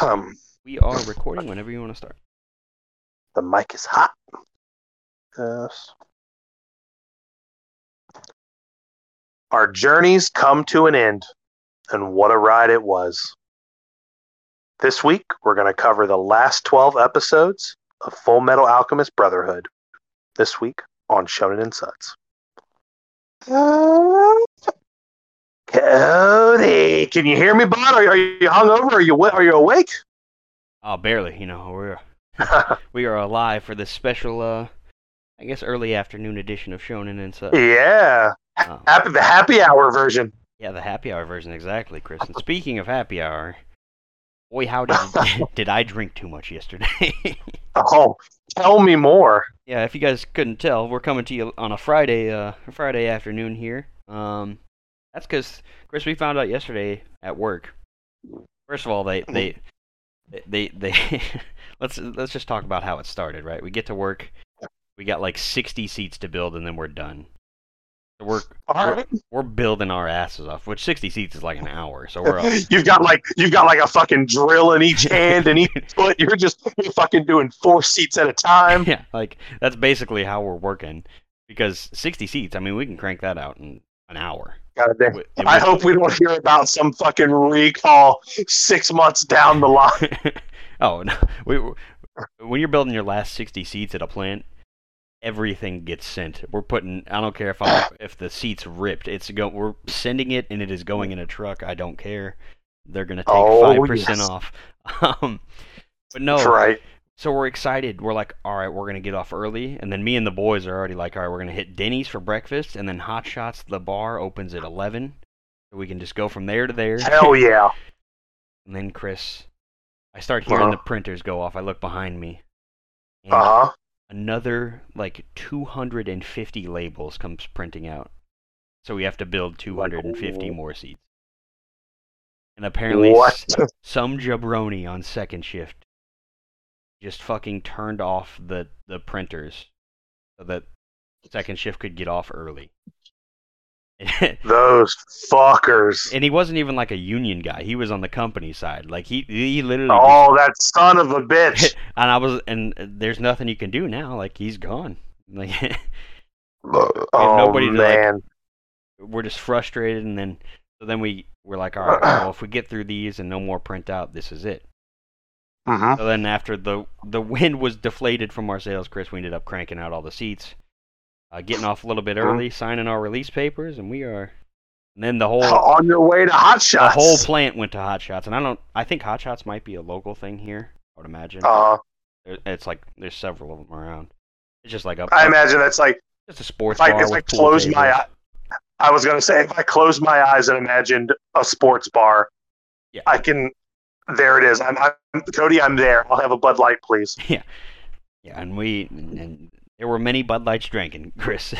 Um, We are recording whenever you want to start. the mic is hot. Yes. Our journeys come to an end, and what a ride it was. This week, we're going to cover the last 12 episodes of Full Metal Alchemist Brotherhood. This week on Shonen and Suds. Cody, can you hear me, bud? Are, are you hungover? Are you are you awake? Oh, barely. You know, we're we are alive for this special, uh, I guess, early afternoon edition of Shonen and Suds. yeah, Um, happy the happy hour version. yeah, the happy hour version, exactly, Chris. And speaking of happy hour, boy, how did did I drink too much yesterday? Oh, tell me more. yeah, if you guys couldn't tell, we're coming to you on a Friday, uh, Friday afternoon here. Um, that's because Chris, we found out yesterday at work. First of all, they they mm-hmm. they they let's let's just talk about how it started, right? We get to work, we got like 60 seats to build, and then we're done. So we're All right. we're building our asses off, which 60 seats is like an hour, so we're up. You've got like you've got like a fucking drill in each hand and each foot. You're just you're fucking doing four seats at a time. yeah, like that's basically how we're working. Because 60 seats, I mean, we can crank that out in an hour. God damn. It- I was- hope we don't hear about some fucking recall six months down the line. oh no, we, when you're building your last 60 seats at a plant, everything gets sent. We're putting. I don't care if I'm, if the seats ripped. It's go. We're sending it, and it is going in a truck. I don't care. They're gonna take Oh, five percent yes. off. Um, but no, That's right. So we're excited. We're like, all right, we're gonna get off early, and then me and the boys are already like, all right, we're gonna hit Denny's for breakfast, and then Hot Shots, the bar, opens at eleven, so we can just go from there to there. Hell yeah. And then Chris, I start hearing Uh-huh. the printers go off. I look behind me, and Uh huh. another like 250 labels comes printing out. So we have to build 250 Like, more seats. And apparently, What? some jabroni on second shift just fucking turned off the the printers so that second shift could get off early. Those fuckers. and he wasn't even like a union guy. He was on the company side. Like he he literally just Oh, that son of a bitch. and I was, and there's nothing you can do now. Like he's gone. Like oh nobody to, like, man. we're just frustrated, and then so then we we're like, all right, well, if we get through these and no more print out, this is it. Hmm So then after the the wind was deflated from our sales, Chris, we ended up cranking out all the seats, uh, getting off a little bit early, signing our release papers, and we are. And then the whole On your way to Hot the Shots. whole plant went to Hot Shots, and I don't. I think Hot Shots might be a local thing here. I would imagine. Uh, it's like there's several of them around. It's just like I imagine that's like just a sports if I, bar if with I close my tables. I was gonna say if I close my eyes and imagined a sports bar, Yeah. I can. There it is. I'm, I'm Cody. I'm there. I'll have a Bud Light, please. Yeah, yeah, and we and, there were many Bud Lights drinking, Chris.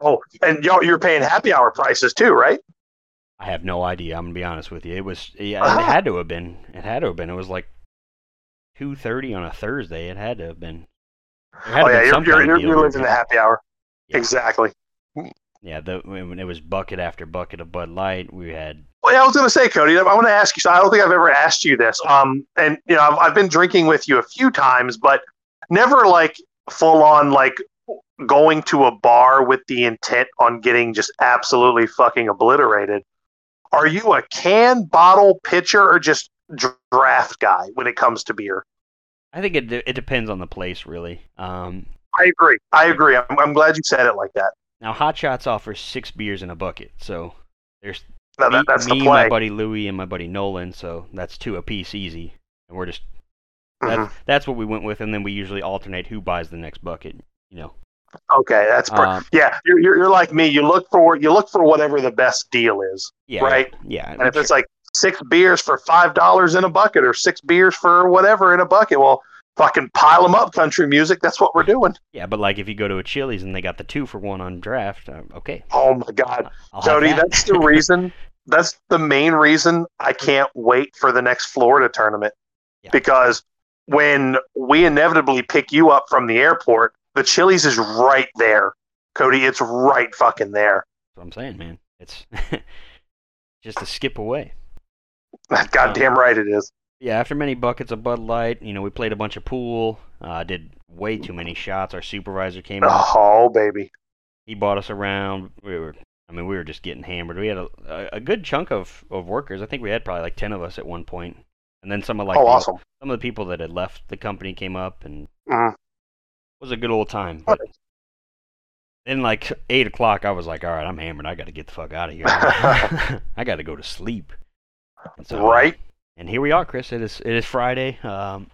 Oh, and y'all, you're paying happy hour prices too, right? I have no idea. I'm gonna be honest with you. It was yeah, Ah. it had to have been. It had to have been. It was like two thirty on a Thursday. It had to have been. Oh yeah, you're you're, you're living the happy hour. Yeah. Exactly. Yeah, the, when it was bucket after bucket of Bud Light. We had Well, yeah, I was going to say, Cody, I want to ask you. So I don't think I've ever asked you this. Um, and you know, I've, I've been drinking with you a few times, but never like full on like going to a bar with the intent on getting just absolutely fucking obliterated. Are you a can, bottle, pitcher, or just draft guy when it comes to beer? I think it it depends on the place really. Um, I agree. I agree. I'm, I'm glad you said it like that. Now Hot Shots offers six beers in a bucket, so there's No, me, that that's me the my buddy Louie, and my buddy Nolan. So that's two a piece, easy. And we're just Mhm. that's that's what we went with, and then we usually alternate who buys the next bucket. You know. Okay, that's per- Um, yeah. You're, you're you're like me. You look for you look for whatever the best deal is. yeah. Right. Yeah. And if it's like six beers for five dollars in a bucket or six beers for whatever in a bucket, well, fucking pile them up, country music. That's what we're doing. yeah, but like if you go to a Chili's and they got the two for one on draft, uh, okay. Oh my god, I'll Jody, that. that's the reason. That's the main reason I can't wait for the next Florida tournament Yeah. because when we inevitably pick you up from the airport, the Chili's is right there, Cody. It's right fucking there. That's what I'm saying, man. It's just a skip away. God Goddamn right it is. Yeah, after many buckets of Bud Light, you know, we played a bunch of pool. Uh, did way too many shots. Our supervisor came up. Oh baby. He bought us around. We were, I mean, we were just getting hammered. We had a, a, a good chunk of, of workers. I think we had probably like ten of us at one point. And then some of like oh the- awesome. some of the people that had left the company came up, and Mhm. it was a good old time. But then like eight o'clock, I was like, all right, I'm hammered. I got to get the fuck out of here. I got to go to sleep. So, Right? And here we are, Chris. It is it is Friday. Um,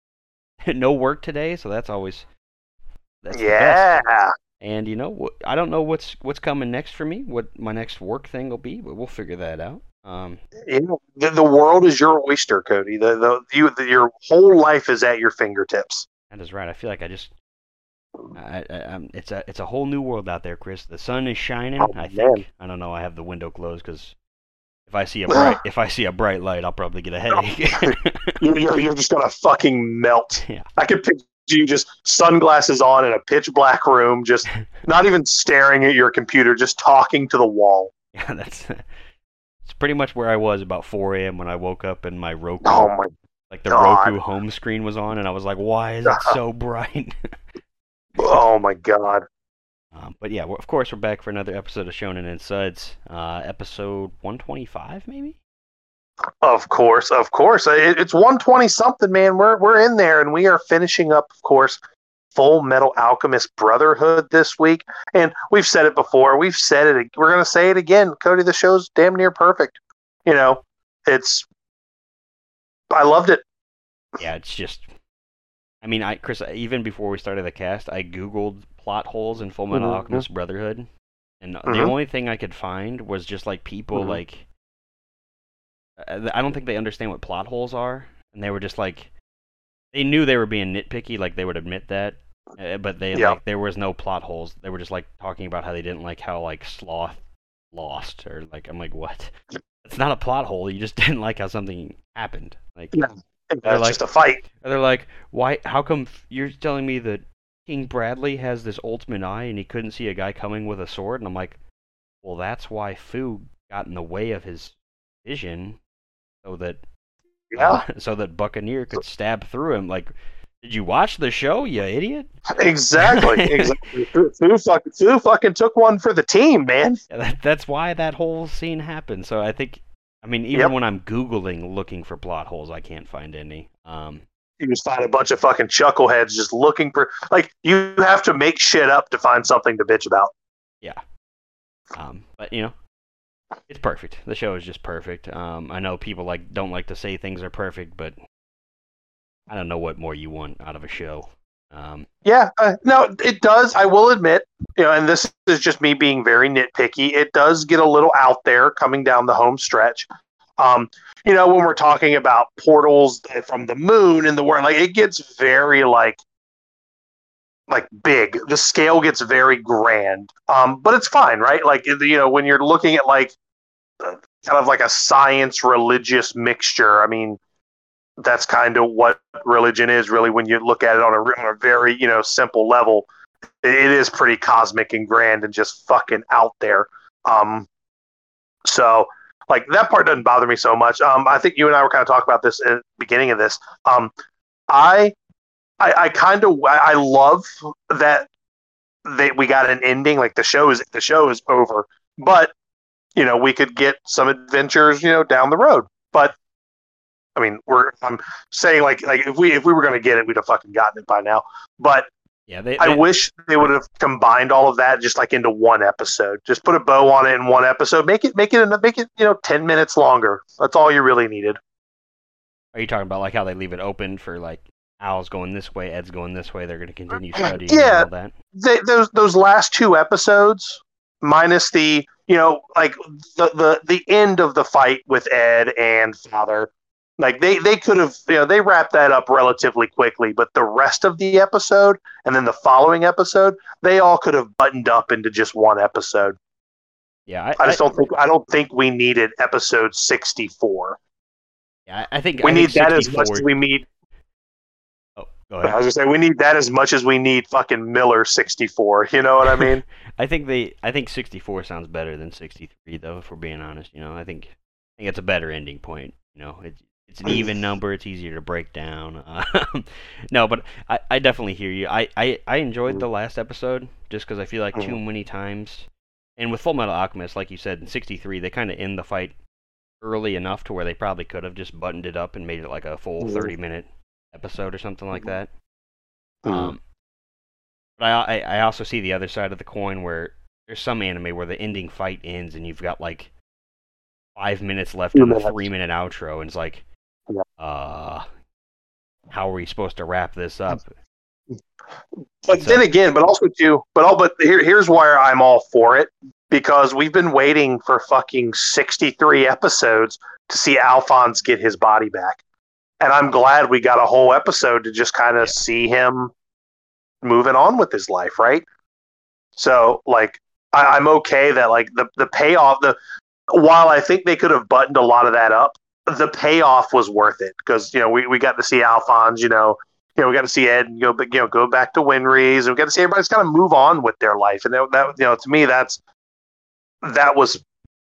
no work today, so that's always that's. Yeah. And you know, I don't know what's what's coming next for me. What my next work thing will be, but we'll figure that out. Um, the, the world is your oyster, Cody. The, the, you, the your whole life is at your fingertips. that is right. I feel like I just, I, I, I'm, it's a it's a whole new world out there, Chris. The sun is shining. Oh, I think. man. I don't know. I have the window closed because if I see a bright if I see a bright light, I'll probably get a oh. headache. You're, you're, you're just gonna fucking melt. Yeah. I could picture you just sunglasses on in a pitch black room, just not even staring at your computer, just talking to the wall. yeah, that's. It's pretty much where I was about 4 a.m. when I woke up and my Roku, Oh my! like the God. Roku home screen was on, and I was like, "Why is it so bright?" Oh my God! Um, but yeah, of course, we're back for another episode of Shonen and Suds, uh, episode 125, maybe. Of course, of course. It, it's 120 something, man. We're we're in there, and we are finishing up, of course, Full Metal Alchemist Brotherhood this week. And we've said it before. We've said it. We're gonna say it again. Cody, the show's damn near perfect. You know, it's. I loved it. Yeah, it's just. I mean, I Chris, even before we started the cast, I googled plot holes in Full Metal Mhm. Alchemist Brotherhood, and the Mhm. only thing I could find was just like people Mhm. like. uh, I don't think they understand what plot holes are, and they were just like, they knew they were being nitpicky, like they would admit that, uh, but they Yeah. like there was no plot holes. They were just like talking about how they didn't like how like Sloth lost, or like I'm like what? It's not a plot hole. You just didn't like how something happened. Like Yeah. That's like- just a fight. and they're like, why? How come you're telling me that King Bradley has this ultimate eye and he couldn't see a guy coming with a sword? And I'm like, well, that's why Fu got in the way of his vision, so that Yeah, uh, so that Buccaneer could stab through him. Like, did you watch the show, you idiot? exactly. exactly. Fu, Fu, fucking, Fu fucking took one for the team, man. Yeah, that, that's why that whole scene happened. So I think, I mean, even Yep. when I'm googling looking for plot holes, I can't find any. Um, You just find a bunch of fucking chuckleheads just looking for like you have to make shit up to find something to bitch about. Yeah. Um, but you know, it's perfect. The show is just perfect. Um, I know people like don't like to say things are perfect, but I don't know what more you want out of a show. Um, Yeah, uh, no, it does. I will admit, you know, and this is just me being very nitpicky. It does get a little out there coming down the home stretch. Um, you know, when we're talking about portals from the moon and the world, like it gets very like like big. The scale gets very grand. Um, but it's fine, right? Like you know, when you're looking at like uh, kind of like a science religious mixture. I mean, that's kind of what religion is really when you look at it on a, on a very you know simple level it, it is pretty cosmic and grand and just fucking out there um so like that part doesn't bother me so much. Um i think you and i were kind of talking about this at the beginning of this. Um i i, I kind of I, I love that they we got an ending like the show is the show is over but you know we could get some adventures you know down the road. But I mean, we're I'm saying like like if we if we were gonna get it, we'd have fucking gotten it by now. But yeah, they, I wish they would have combined all of that just like into one episode. Just put a bow on it in one episode. Make it make it make it you know ten minutes longer. That's all you really needed. are you talking about like how they leave it open for like Al's going this way, Ed's going this way? They're going to continue studying Yeah. all that. They, those those last two episodes, minus the you know like the the the end of the fight with Ed and Father. Like they, they could have you know they wrapped that up relatively quickly, but the rest of the episode and then the following episode, they all could have buttoned up into just one episode. Yeah, I, I just don't think I don't think we needed episode sixty four. yeah, I think We I need think that as much as we need. Oh, go I was gonna say we need that as much as we need fucking Miller sixty four. You know what I mean? I think they. I think 64 sounds better than 63, though. If we're being honest, you know, I think I think it's a better ending point. You know, it it's an even number. It's easier to break down. Um, no, but I, I definitely hear you. I, I, I enjoyed the last episode just because I feel like too many times, and with Full Metal Alchemist, like you said in '63, they kind of end the fight early enough to where they probably could have just buttoned it up and made it like a full Mhm. 30 minute episode or something like that. Mhm. Um, but I, I also see the other side of the coin where there's some anime where the ending fight ends and you've got like five minutes left in the three minute outro and it's like. Uh, how are we supposed to wrap this up? But So- then again, but also too, but all but here, here's why I'm all for it because we've been waiting for fucking 63 episodes to see Alphonse get his body back, and I'm glad we got a whole episode to just kind of Yeah. see him moving on with his life, right? So like, I, I'm okay that like the the payoff the while I think they could have buttoned a lot of that up, the payoff was worth it because you know we, we got to see Alphonse, you know, you know, we got to see Ed and go, you know, go back to Winry's, and we got to see everybody's kind of move on with their life, and that, that you know, to me, that's that was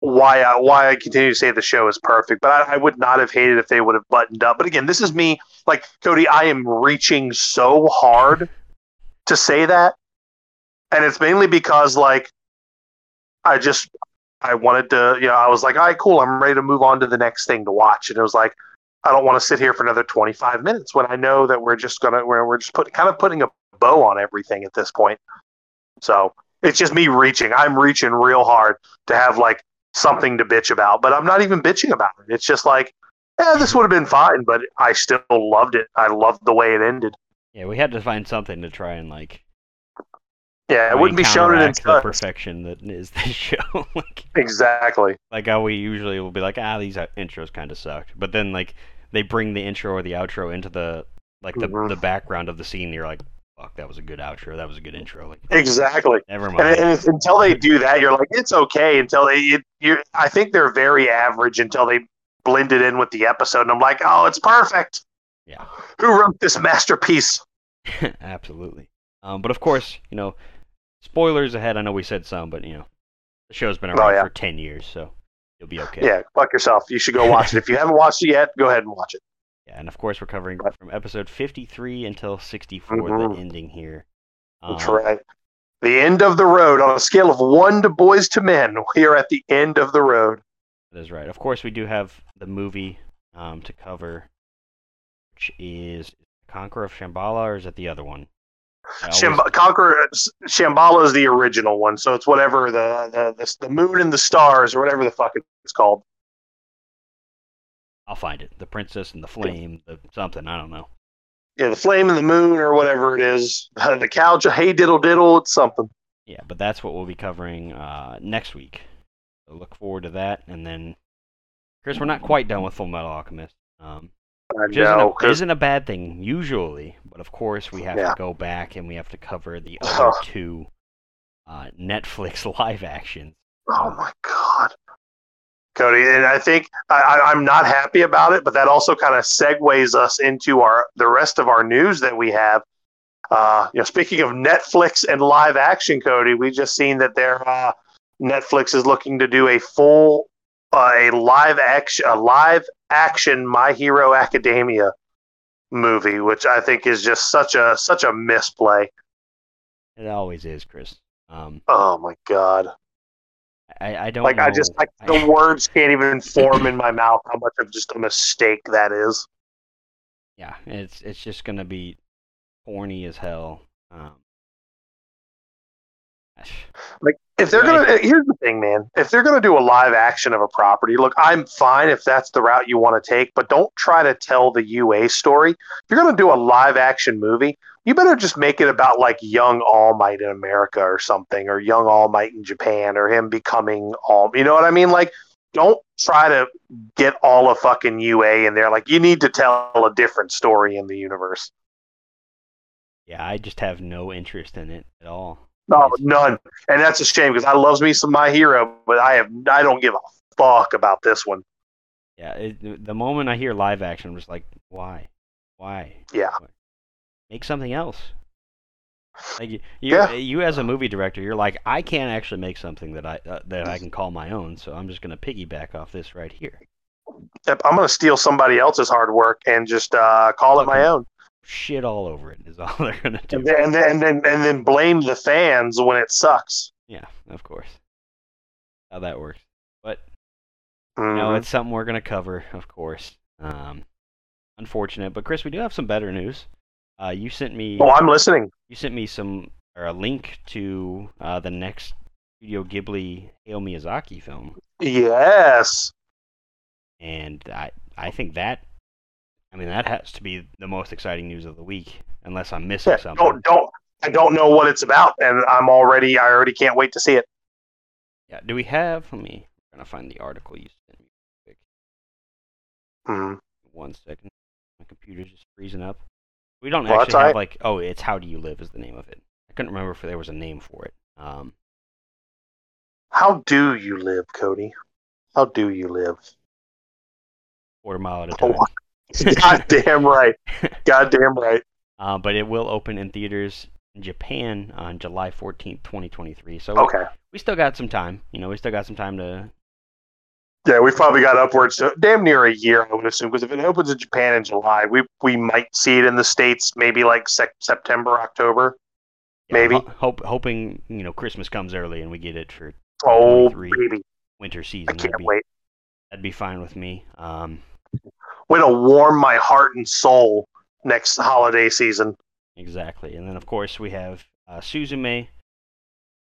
why I why I continue to say the show is perfect. But I, I would not have hated if they would have buttoned up. But again, this is me, like Cody. I am reaching so hard to say that, and it's mainly because like I just I wanted to, you know, I was like, all right, cool, I'm ready to move on to the next thing to watch, and it was like. I don't want to sit here for another 25 minutes when I know that we're just gonna we're, we're just putting kind of putting a bow on everything at this point. So it's just me reaching. I'm reaching real hard to have like something to bitch about, but I'm not even bitching about it. It's just like, yeah, this would have been fine, but I still loved it. I loved the way it ended. Yeah, we had to find something to try and like. Yeah, it wouldn't be and shown in the perfection that is this show. like, Exactly. like how we usually will be like, ah, these uh, intros kind of sucked, but then like they bring the intro or the outro into the like the Mhm. the background of the scene. And you're like, fuck, that was a good outro. That was a good intro. Like, Exactly. never mind. and it's- until they do that, you're like, it's okay. Until they, it, you, I think they're very average until they blend it in with the episode, and I'm like, oh, it's perfect. Yeah. Who wrote this masterpiece? Absolutely. Um, but of course, you know, spoilers ahead. I know we said some, but you know, the show's been Oh, around yeah. for ten years, so you'll be okay. Yeah, fuck yourself. You should go watch it. If you haven't watched it yet, go ahead and watch it. Yeah, and of course we're covering from episode 53 until 64, Mhm. the ending here. That's Um, right. The end of the road on a scale of one to boys to men. We are at the end of the road. That is right. Of course, we do have the movie um, to cover, which is Conqueror of Shambhala, or is it the other one? Always- Shamba- Conqueror Shambhala is the original one, so it's whatever the, the the the moon and the stars or whatever the fuck it's called. I'll find it. The Princess and the Flame, the something. I don't know. Yeah, the flame and the moon or whatever it is. The cow, hey diddle diddle, it's something. Yeah, but that's what we'll be covering uh, next week. So look forward to that. And then, Chris, we're not quite done with Full Metal Alchemist. Um, Which isn't, a, isn't a bad thing usually, but of course we have Yeah. to go back and we have to cover the other two uh, Netflix live actions. Oh my god, Cody, and I think I, I, I'm not happy about it, but that also kind of segues us into our the rest of our news that we have. Uh, you know, speaking of Netflix and live action, Cody, we just seen that their uh, Netflix is looking to do a full a live action a live action My Hero Academia movie, which I think is just such a such a misplay. It always is, Chris. Um, Oh my god. I, I don't like I just like the words can't even form in my mouth how much of just a mistake that is. yeah, it's it's just gonna be corny as hell. Um, If they're Right. gonna here's the thing, man. If they're gonna do a live action of a property, look, I'm fine if that's the route you want to take, but don't try to tell the UA story. If you're gonna do a live action movie, you better just make it about like young All Might in America or something, or young All Might in Japan, or him becoming all you know what I mean? Like don't try to get all of fucking UA in there. Like you need to tell a different story in the universe. yeah, I just have no interest in it at all. No, none. And that's a shame because I loves me some My Hero, but I have I don't give a fuck about this one. Yeah, it, the moment I hear live action, I'm just like, why, why? Yeah. Why? Make something else. Like you, you, Yeah. you as a movie director, you're like, I can't actually make something that I uh, that I can call my own, so I'm just gonna piggyback off this right here. I'm gonna steal somebody else's hard work and just uh, call it my own, Shit all over it is all they're gonna do. and then, and then and then and then blame the fans when it sucks. Yeah, of course. How that works. But No, Mhm. it's something we're gonna cover, of course. Um, unfortunate, but Chris, we do have some better news. Uh, you sent me Oh, I'm listening. you sent me some or a link to uh, the next Studio Ghibli Hayao Miyazaki film, Yes. and I I think that I mean that has to be the most exciting news of the week, unless I'm missing Yeah, something. don't don't I don't know what it's about, and I'm already I already can't wait to see it. Yeah, do we have? Let me. I'm gonna find the article you sent me. Quick, Mhm. one second. My computer's just freezing up. We don't Well, actually have like. Oh, it's How Do You Live is the name of it. I couldn't remember if there was a name for it. Um, How do you live, Cody? How do you live? quarter mile at a Oh, time. God damn right. God damn right. Uh, but it will open in theaters in Japan on July 14th, 2023. So Okay. we still got some time. You know, we still got some time to. Yeah, we've probably got upwards to damn near a year, I would assume, because if it opens in Japan in July, we we might see it in the states maybe like sec- September, October. yeah, Maybe. ho- hope, hoping you know Christmas comes early and we get it for Oh, 23. baby, winter I season. can't That'd be, wait. that'd be fine with me. Um, Way to warm my heart and soul next holiday season. Exactly, and then of course we have uh, Suzume,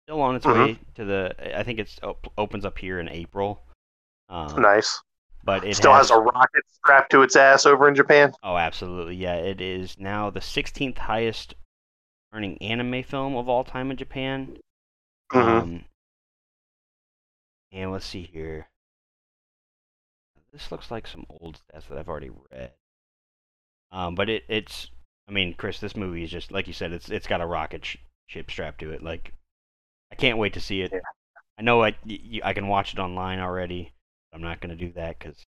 still on its Mhm. way to the. I think it op- opens up here in April. Um, Nice. But it Still has, has a rocket strapped to its ass over in Japan. Oh, absolutely, yeah. It is now the 16th highest earning anime film of all time in Japan. Mhm. Um, and let's see here. This looks like some old stats that I've already read. Um, but it, it's, I mean, Chris, this movie is just like you said. It's it's got a rocket sh- ship strapped to it. Like, I can't wait to see it. Yeah. I know I—I can watch it online already. But I'm not gonna do that because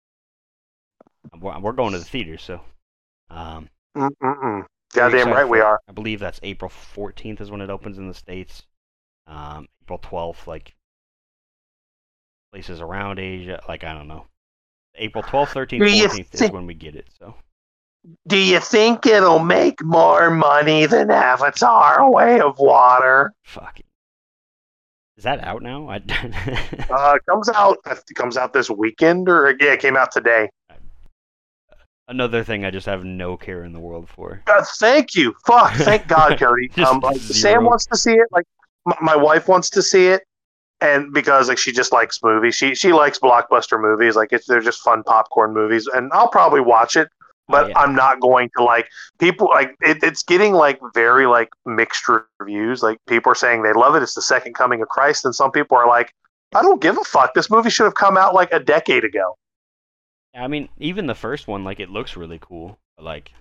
we're, we're going to the theater. So, um, Mm-mm-mm. very Goddamn right we for it. are. I believe that's April 14th is when it opens in the states. Um, April 12th, like places around Asia, like I don't know. April 12th, 13th, Do you 14th is think- when we get it. So Do you think it'll make more money than Avatar: Way of Water? fuck. Is that out now? I, Uh, it comes out. It comes out this weekend, or yeah, it came out today. Another thing I just have no care in the world for. Uh, thank you. Fuck. Thank God, Cody. Um, like. Sam wants to see it. Like my, my wife wants to see it, and because like she just likes movies, she she likes blockbuster movies. Like it's they're just fun popcorn movies, and I'll probably watch it. But yeah. I'm not going to like people like it, it's getting like very like mixed reviews. Like people are saying they love it. It's the second coming of Christ, and some people are like, I don't give a fuck. This movie should have come out like a decade ago. I mean, even the first one, like it looks really cool. Like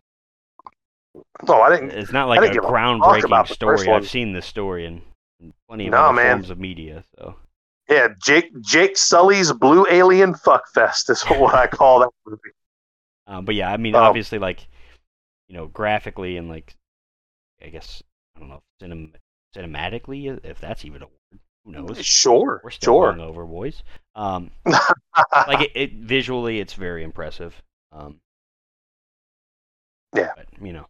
No, I didn't. it's not like a groundbreaking about the first story. I've seen this story in plenty of No, other man. forms of media. So Yeah, Jake Jake Sully's Blue Alien Fuckfest is what I call that movie. Um, but yeah, I mean, Oh. obviously, like, you know, graphically and like, I guess I don't know, cinem- cinematically, if that's even a word. Who knows? Sure, We're still sure. hungover, boys. Um, like it, it visually, it's very impressive. Um, Yeah. but you know,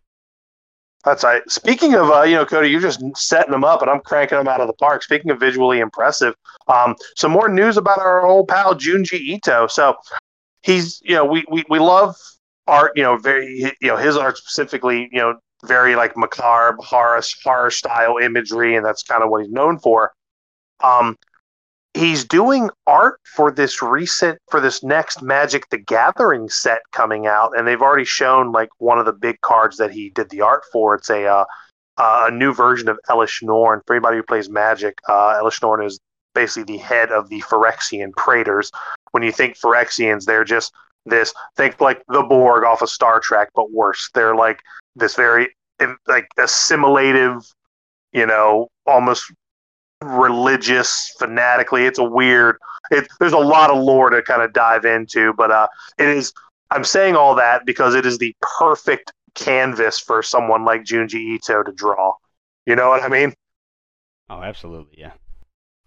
That's right. Speaking of, uh, you know, Cody, you're just setting them up, and I'm cranking them out of the park. Speaking of visually impressive, um, some more news about our old pal Junji Ito. So he's, you know, we we, we love art. You know, very, you know, his art specifically, you know, very like macabre horror horror style imagery, and that's kind of what he's known for. Um, he's doing art for this recent for this next Magic the Gathering set coming out, and they've already shown like one of the big cards that he did the art for. It's a uh, uh, a new version of Elesh Norn. For anybody who plays Magic, uh, Elesh Norn is basically the head of the Phyrexian Praetors. When you think Phyrexians, they're just this think like the Borg off of Star Trek, but worse. They're like this very like assimilative, you know, almost religious fanatically it's a weird it, there's a lot of lore to kind of dive into but uh it is i'm saying all that because it is the perfect canvas for someone like junji ito to draw you know what i mean oh, absolutely, yeah.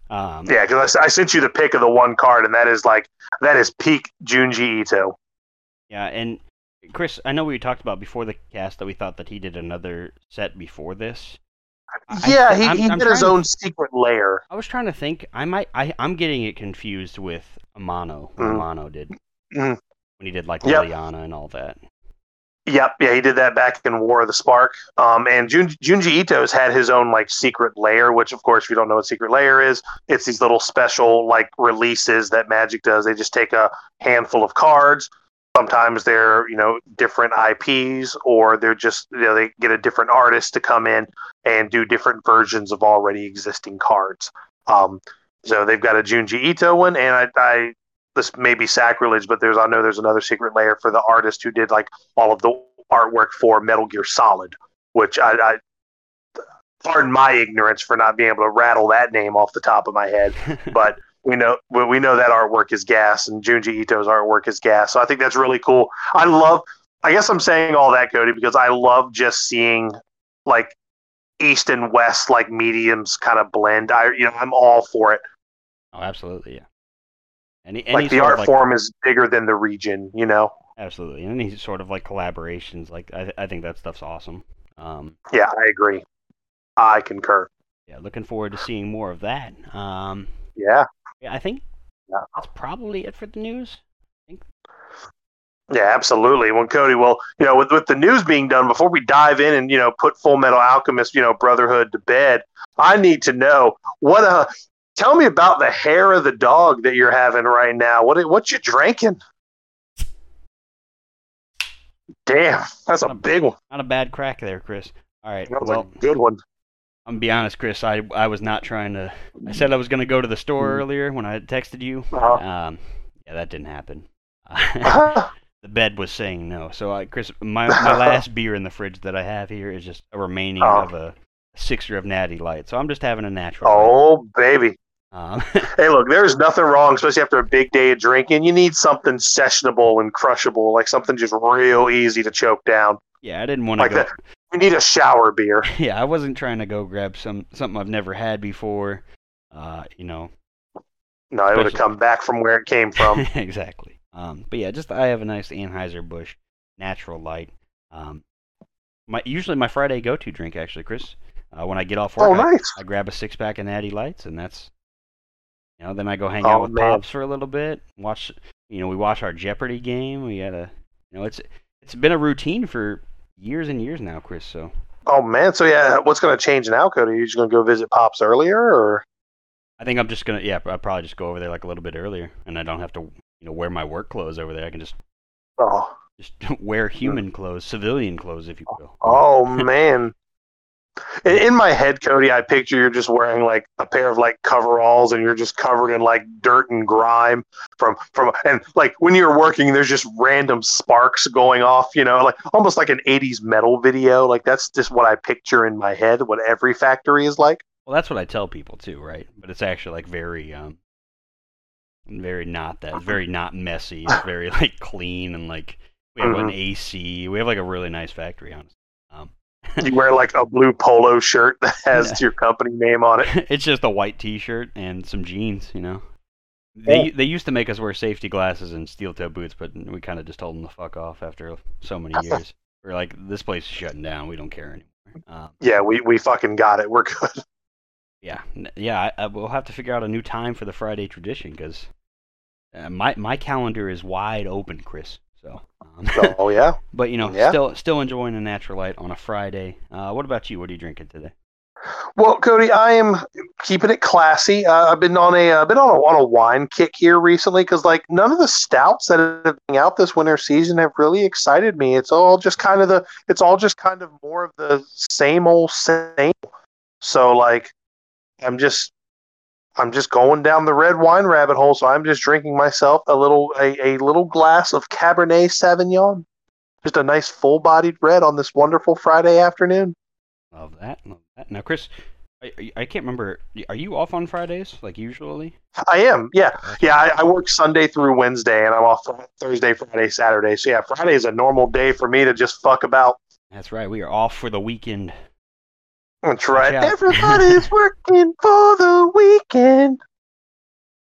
Um, Yeah, because I, I sent you the pic of the one card, and that is like that is peak Junji Ito. Yeah, and Chris, I know we talked about before the cast that we thought that he did another set before this. Yeah, he, I'm- he I'm did his trying to- own secret lair. I was trying to think. I might. I, I'm getting it confused with Amano. Mhm. Amano did Mhm. when he did like Yep. Liliana and all that. Yep, yeah, he did that back in War of the Spark. Um, and Jun- Junji Ito's had his own like secret lair, which of course, if you don't know what secret lair is, it's these little special like releases that Magic does. They just take a handful of cards. Sometimes they're you know different IPs, or they're just you know they get a different artist to come in and do different versions of already existing cards. Um, so they've got a Junji Ito one, and I, I this may be sacrilege, but there's I know there's another secret lair for the artist who did like all of the artwork for Metal Gear Solid, which I, I pardon my ignorance for not being able to rattle that name off the top of my head, but we know we we know that artwork is gas, and Junji Ito's artwork is gas. So I think that's really cool. I love. I guess I'm saying all that, Cody, because I love just seeing like east and west like mediums kind of blend. I you know I'm all for it. oh, absolutely, yeah. Any, any like the art like, form is bigger than the region, you know. Absolutely, and any sort of like collaborations, like I, I think that stuff's awesome. Um, Yeah, I agree. I concur. yeah, looking forward to seeing more of that. Um, Yeah. Yeah, I think Yeah. that's probably it for the news. Yeah, absolutely. Well, Cody, well, you know, with, with the news being done, before we dive in and, you know, put Full Metal Alchemist, you know, Brotherhood to bed, I need to know what, uh, tell me about the hair of the dog that you're having right now. What, what you drinking? Damn, that's a big one. Not a bad crack there, Chris. All right, That was well, a good one. I'm gonna be honest, Chris. I I was not trying to. I said I was gonna go to the store Mm. earlier when I texted you. Uh-huh. Um, yeah, that didn't happen. Uh-huh. the bed was saying no. So, I, Chris, my my last beer in the fridge that I have here is just a remaining Oh. of a sixer of Natty Light. So I'm just having a natural. Oh, baby. Um, Hey, look, there's nothing wrong, especially after a big day of drinking. You need something sessionable and crushable, like something just real easy to choke down. yeah, I didn't want to Like go. that. You need a shower beer. Yeah, I wasn't trying to go grab some something I've never had before. Uh, you know, No, it would have come back from where it came from. exactly. Um, but yeah, just I have a nice Anheuser Busch Natural Light. Um, my usually my Friday go-to drink actually, Chris. Uh, when I get off work, oh, I- nice. I, grab a six pack of Natty Lights, and that's you know. Then I go hang out Oh, with man. pops for a little bit. Watch, you know, we watch our Jeopardy game. We got a, you know, it's it's been a routine for years and years now, Chris. So Oh man, so yeah, what's going to change now, Cody? Are you just going to go visit Pops earlier, or I think I'm just gonna, yeah, I'll probably just go over there like a little bit earlier, and I don't have to, you know, wear my work clothes over there. I can just oh, just wear human clothes, civilian clothes, if you will. oh man? In, my head, Cody, I picture you're just wearing like a pair of like coveralls, and you're just covered in like dirt and grime from from, and like when you're working, there's just random sparks going off, you know, like almost like an '80s metal video. Like that's just what I picture in my head. What every factory is like. Well, that's what I tell people too, right? But it's actually like very, um, very not that. It's very not messy. It's very like clean and like we have an Mhm. AC. We have like a really nice factory, honestly. You wear like a blue polo shirt that has your company name on it. it's just a white T-shirt and some jeans, you know. They Yeah. they used to make us wear safety glasses and steel toe boots, but we kind of just told them to fuck off after so many years. We're like, this place is shutting down. We don't care anymore. Um, Yeah, we, we fucking got it. We're good. Yeah, yeah. I, I, we'll have to figure out a new time for the Friday tradition because uh, my my calendar is wide open, Chris. So, um, Oh yeah. but you know, Yeah. still still enjoying a natural light on a Friday. Uh, what about you? What are you drinking today? Well, Cody, I am keeping it classy. Uh, I've been on a I've been on a on a wine kick here recently because like none of the stouts that have been out this winter season have really excited me. It's all just kind of the it's all just kind of more of the same old same. So like, I'm just I'm just going down the red wine rabbit hole. So I'm just drinking myself a little a, a little glass of Cabernet Sauvignon, just a nice full bodied red on this wonderful Friday afternoon. Love that. Love that. Now, Chris, I, I- can't remember. Are you off on Fridays like usually? I am, yeah. Yeah, I, I work Sunday through Wednesday, and I'm off Thursday, Friday, Saturday. So yeah, Friday is a normal day for me to just fuck about. That's right. We are off for the weekend. That's right. out. Everybody's working for the weekend.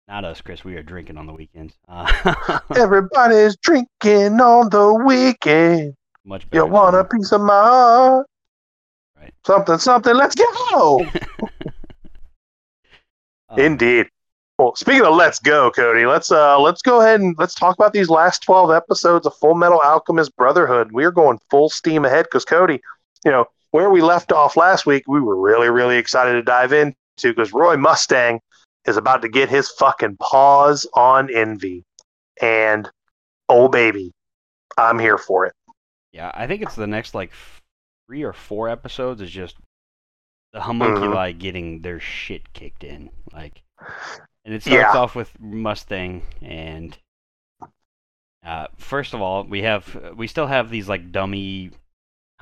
Not us, Chris. We are drinking on the weekends. Uh, Everybody's drinking on the weekend. much better. You want a piece of my heart? Right. Something, something. Let's go. Um, Indeed. Well, speaking of let's go, Cody, let's uh let's go ahead and let's talk about these last twelve episodes of Full Metal Alchemist Brotherhood. We are going full steam ahead because Cody, you know, where we left off last week, we were really, really excited to dive into because Roy Mustang is about to get his fucking paws on Envy. And oh baby, I'm here for it. Yeah, I think it's the next like three or four episodes is just the homunculi getting their shit kicked in. Like, and it starts Yeah. off with Mustang, and uh, first of all, we have we still have these like dummy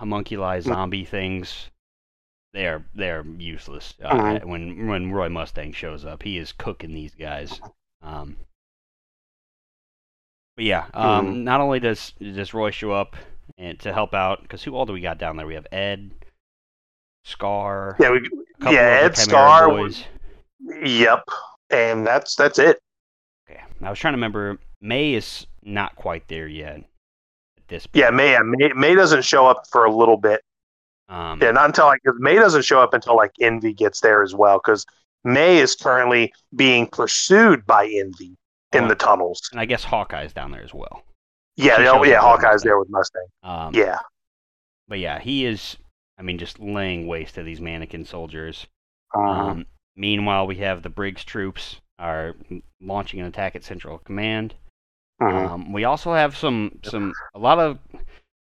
homunculi zombie things. They are they are useless uh, Mhm. when when Roy Mustang shows up. He is cooking these guys. Um, but yeah, um, not only does does Roy show up and to help out, because who all do we got down there? We have Ed, Scar, Yeah, we a couple yeah, Ed Scar boys. Yep. And that's that's it. Okay, I was trying to remember. May is not quite there yet. This point. Yeah, May, yeah, May May doesn't show up for a little bit. Um, Yeah, not until like May doesn't show up until like Envy gets there as well, because May is currently being pursued by Envy in the tunnels. and I guess Hawkeye's down there as well. Yeah, no, yeah, Hawkeye's Mustang. there with Mustang. Um, Yeah, But yeah, he is. I mean, just laying waste to these mannequin soldiers. Uh-huh. Um, meanwhile, we have the Briggs troops are launching an attack at Central Command. Mhm. Um, we also have some some a lot of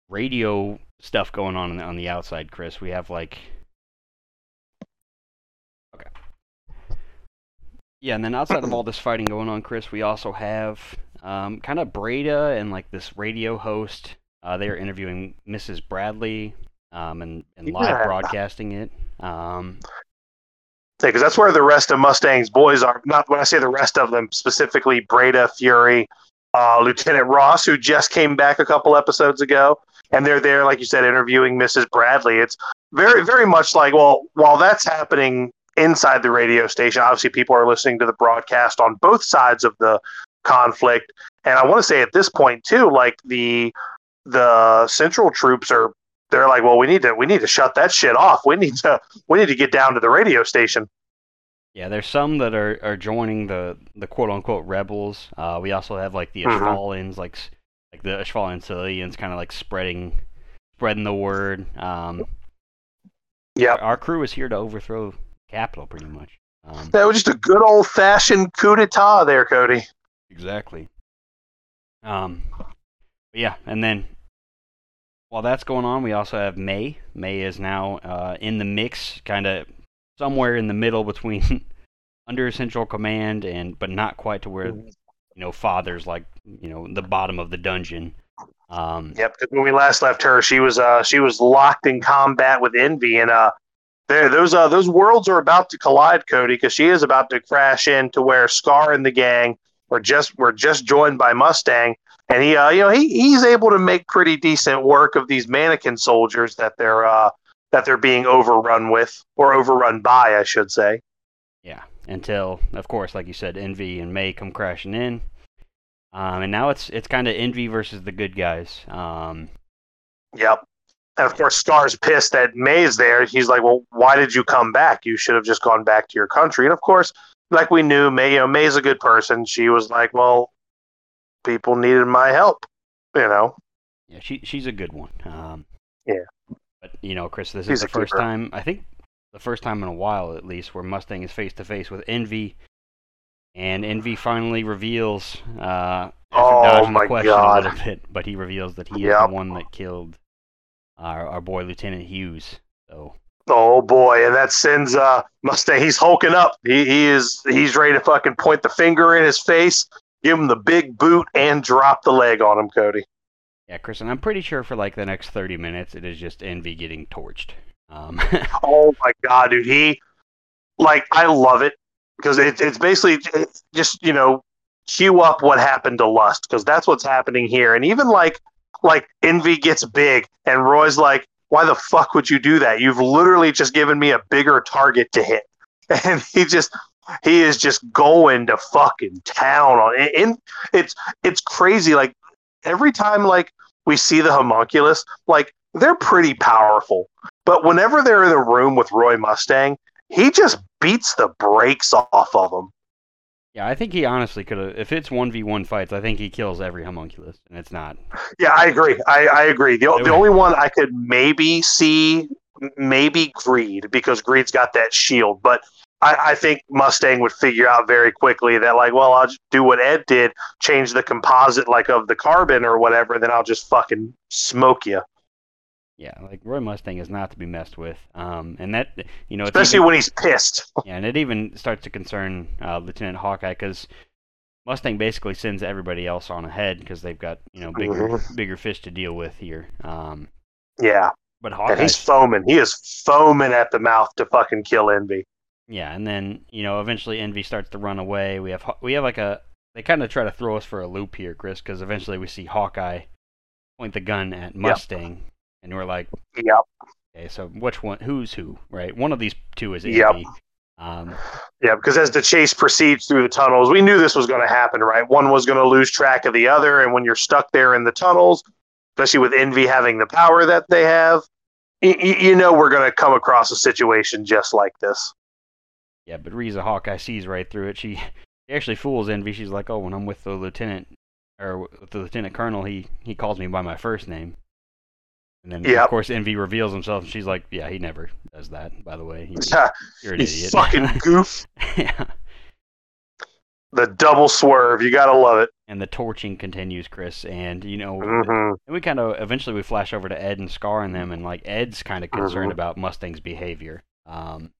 radio stuff going on on the, on the outside, Chris. We have like okay, yeah, and then outside of all this fighting going on, Chris, we also have um, kind of Breda and like this radio host. Uh, they are interviewing Mrs. Bradley um, and and live Yeah. broadcasting it. Um, because that's where the rest of Mustang's boys are. Not when I say the rest of them, specifically Breda, Fuery, uh, Lieutenant Ross, who just came back a couple episodes ago, and they're there, like you said, interviewing Mrs. Bradley. It's very, very much like well, while that's happening inside the radio station, obviously people are listening to the broadcast on both sides of the conflict, and I want to say at this point too, like the the central troops are they're like, well, we need to we need to shut that shit off. We need to we need to get down to the radio station. Yeah, there's some that are, are joining the, the quote unquote rebels. Uh, we also have like the. Ishvalans, like like the Ishvalan civilians, kind of like spreading spreading the word. Um, Yep. our, our crew is here to overthrow capital, pretty much. Um, That was just a good old fashioned coup d'état there, Cody. exactly. Um, but yeah, and then while that's going on, we also have May. May is now uh, in the mix, kind of somewhere in the middle between under Central Command and but not quite to where you know father's like you know the bottom of the dungeon. Um, Yep. 'cause when we last left her, she was uh she was locked in combat with Envy, and uh, there those uh those worlds are about to collide, Cody, because she is about to crash into where Scar and the gang were just were just joined by Mustang, and he uh you know he he's able to make pretty decent work of these mannequin soldiers that they're uh that they're being overrun with or overrun by, I should say. Yeah, until of course, like you said, Envy and May come crashing in, um, and now it's it's kind of Envy versus the good guys. Um, Yep. And of course, Scar's pissed that May's there. He's like, "Well, why did you come back? You should have just gone back to your country." And of course, like we knew, May, you know, May's a good person. She was like, "Well, people needed my help," you know. yeah, she she's a good one. Um, Yeah. But you know, Chris, this She's is the first keeper. time I think the first time in a while, at least, where Mustang is face to face with Envy, and Envy finally reveals uh, Oh, my the question God. a little bit, but he reveals that he is the one that killed our our boy Lieutenant Hughes. So Oh boy, and that sends uh Mustang. He's hulking up. He he is he's ready to fucking point the finger in his face, give him the big boot, and drop the leg on him, Cody. Yeah, Chris, and I'm pretty sure for like the next 30 minutes, it is just Envy getting torched. Um, Oh my god, dude. He like I love it because it, it's basically it's just you know cue up what happened to Lust because that's what's happening here. And even like like Envy gets big and Roy's like, why the fuck would you do that? You've literally just given me a bigger target to hit. And he just he is just going to fucking town on it. And it's it's crazy. Like every time like we see the homunculus, like they're pretty powerful. But whenever they're in the room with Roy Mustang, he just beats the brakes off of them. Yeah, I think he honestly could have. If it's one v one fights, I think he kills every homunculus, and it's not. Yeah, I agree. I, I agree. The, the only one I could maybe see, maybe Greed, because Greed's got that shield. But I, I think Mustang would figure out very quickly that, like, well, I'll just do what Ed did, change the composite, like, of the carbon or whatever, then I'll just fucking smoke you. Yeah, like Roy Mustang is not to be messed with. Um, and that you know, especially even, when he's pissed. yeah, and it even starts to concern uh, Lieutenant Hawkeye because Mustang basically sends everybody else on ahead because they've got you know bigger Mhm. bigger fish to deal with here. Um, Yeah, but Hawkeye, he's foaming. He is foaming at the mouth to fucking kill Envy. Yeah, and then you know eventually Envy starts to run away. We have we have like a they kind of try to throw us for a loop here, Chris, because eventually we see Hawkeye point the gun at Mustang, and we're like, Yep. okay, so which one? Who's who? Right? One of these two is Yep. Envy. Um, Yeah, because as the chase proceeds through the tunnels, we knew this was going to happen, right? One was going to lose track of the other, and when you're stuck there in the tunnels, especially with Envy having the power that they have, y- y- you know we're going to come across a situation just like this. Yeah, but Riza Hawkeye sees right through it. She, she actually fools Envy. She's like, "Oh, when I'm with the lieutenant or with the lieutenant colonel, he he calls me by my first name." And then Yep. of course Envy reveals himself, and she's like, "Yeah, he never does that. By the way, He- you're an idiot." fucking goof. yeah. The double swerve, you got to love it. And the torching continues, Chris, and you know, hmm and we kind of eventually we flash over to Ed and Scar and them, and like Ed's kind of concerned Mhm. about Mustang's behavior. Um,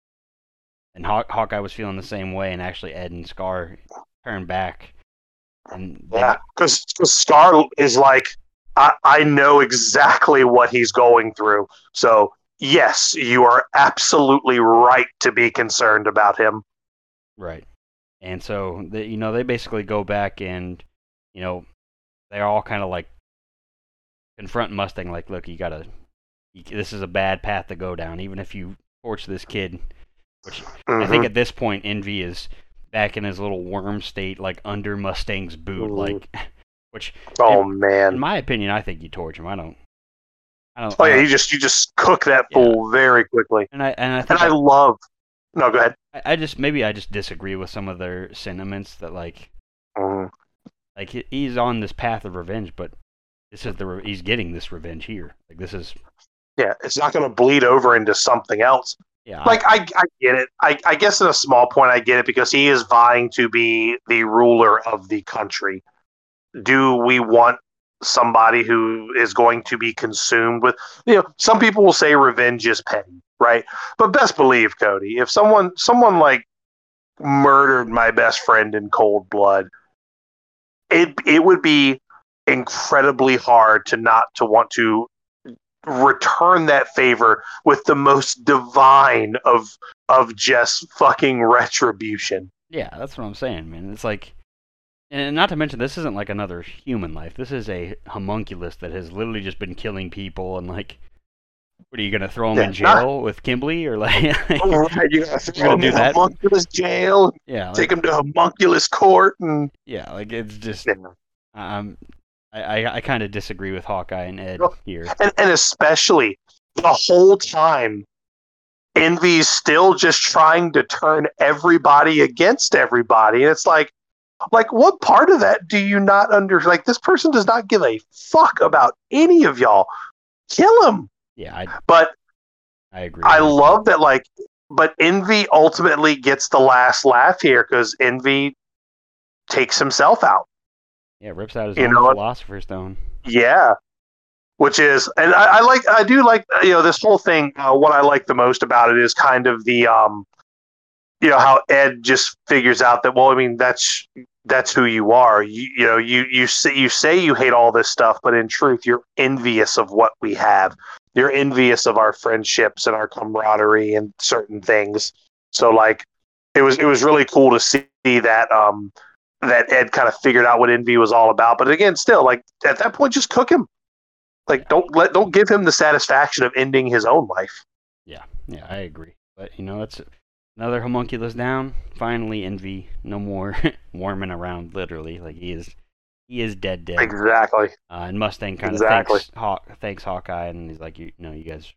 and Haw- Hawkeye was feeling the same way, and actually Ed and Scar turned back. And they- Yeah, because Scar is like, I, I know exactly what he's going through. So, yes, you are absolutely right to be concerned about him. Right. And so they, you know, they basically go back and, you know, they're all kind of like confront Mustang, like, look, you gotta, you, this is a bad path to go down, even if you torch this kid. Which I think Mhm. at this point, Envy is back in his little worm state, like under Mustang's boot, Mhm. like, which, oh in man. In my opinion, I think you torch him. I don't, I don't. Oh yeah, don't- you just you just cook that Yeah. fool very quickly. and I and I And I I, love. No, go ahead. I, I just maybe I just disagree with some of their sentiments that like. Mhm. like he- he's on this path of revenge, but this is the re- he's getting this revenge here. Like this is Yeah, it's not going to bleed over into something else. Yeah. Like I, I get it. I, I guess in a small point, I get it because he is vying to be the ruler of the country. Do we want somebody who is going to be consumed with? You know, some people will say revenge is petty, right? But best believe, Cody, if someone someone like murdered my best friend in cold blood, it it would be incredibly hard to not to want to return that favor with the most divine of of just fucking retribution. yeah, that's what I'm saying, man. It's like, and not to mention this isn't like another human life. This is a homunculus that has literally just been killing people and like. What are you gonna throw him Yeah, in not- jail with Kimblee or like? All right, you gotta You're gonna do that? homunculus jail, yeah, like, take him to homunculus court, and yeah, like it's just um, I I, I kind of disagree with Hawkeye and Ed here. and, and especially the whole time envy's still just trying to turn everybody against everybody and it's like like what part of that do you not under like this person does not give a fuck about any of y'all kill him Yeah, I but I agree. i with that. love that like but envy ultimately gets the last laugh here because envy takes himself out Yeah, rips out his You own know philosopher's stone. Yeah, which is, and I, I like, I do like, you know, this whole thing. Uh, what I like the most about it is kind of the, um, you know, how Ed just figures out that. Well, I mean, that's that's who you are. You, you know, you you say you say you hate all this stuff, but in truth, you're envious of what we have. You're envious of our friendships and our camaraderie and certain things. So, like, it was it was really cool to see that. Um, that Ed kind of figured out what envy was all about. But again, still, like at that point, just cook him. Like don't let don't give him the satisfaction of ending his own life. Yeah, yeah, I agree. But you know, that's another homunculus down. Finally, Envy, no more warming around. Literally, like he is, he is dead, dead. Exactly. Uh, and Mustang kind of thanks Hawk, thanks Hawkeye, and he's like, you, know, you guys.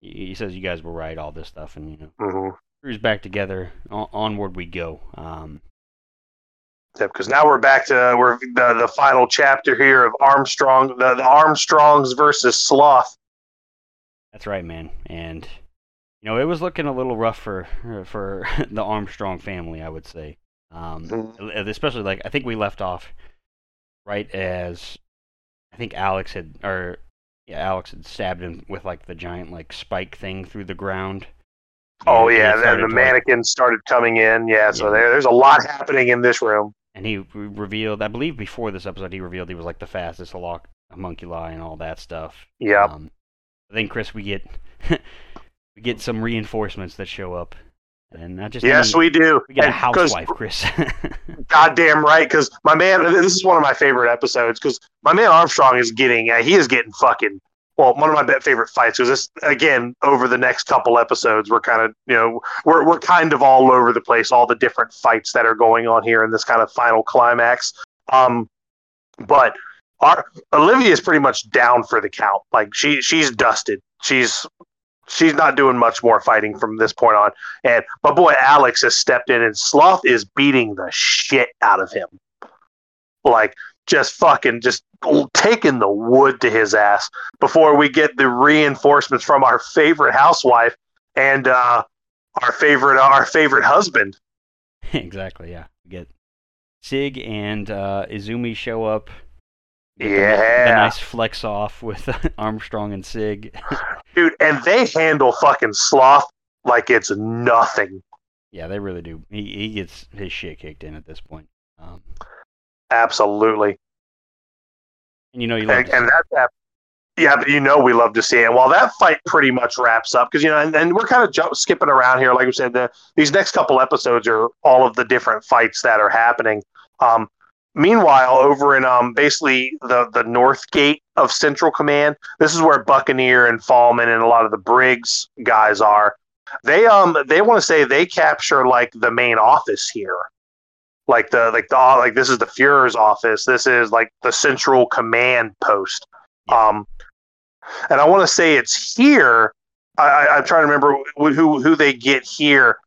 He says you guys were right, all this stuff, and you know, hmm crew's back together. On, onward we go. Um, because now we're back to we're the, the final chapter here of Armstrong, the, the Armstrongs versus Sloth. That's right, man. And you know, it was looking a little rough for for the Armstrong family, I would say. Um, Mhm. especially like I think we left off right as I think Alex had or yeah, Alex had stabbed him with like the giant like spike thing through the ground. Oh yeah, and the mannequins started coming in. Yeah, so Yeah. there, there's a lot happening in this room. And he re- revealed, I believe, before this episode, he revealed he was like the fastest holoc- homunculi and all that stuff. Yeah. Um, I think Chris, we get we get some reinforcements that show up, and not just Yes, any- we do. we get a And 'cause- housewife, Chris. Goddamn right, because my man, this is one of my favorite episodes because my man Armstrong is getting, uh, he is getting fucking. Well, one of my favorite fights was this again over the next couple episodes. We're kind of, you know, we're we're kind of all over the place, all the different fights that are going on here in this kind of final climax. Um, but our Olivier is pretty much down for the count. Like she she's dusted. She's she's not doing much more fighting from this point on. And my boy Alex has stepped in, and Sloth is beating the shit out of him. Like, just fucking, just taking the wood to his ass before we get the reinforcements from our favorite housewife and uh, our favorite, our favorite husband. exactly. Yeah. We get Sig and uh, Izumi show up. Get the- Yeah. The, nice flex off with Armstrong and Sig. Dude, and they handle fucking Sloth like it's nothing. yeah, they really do. He he gets his shit kicked in at this point. Um, Absolutely. and you know you love and, to and that, yeah but you know we love to see it. While that fight pretty much wraps up because you know and, and we're kind of jump, skipping around here like we said the, these next couple episodes are all of the different fights that are happening. Um, meanwhile over in um, basically the, the north gate of central command this is where buccaneer and Falman and a lot of the briggs guys are. They um they want to say they capture like the main office here like the like the like this is the Fuhrer's office. This is like the central command post. Um, and I want to say it's here. I, I, I'm trying to remember who who who they get here.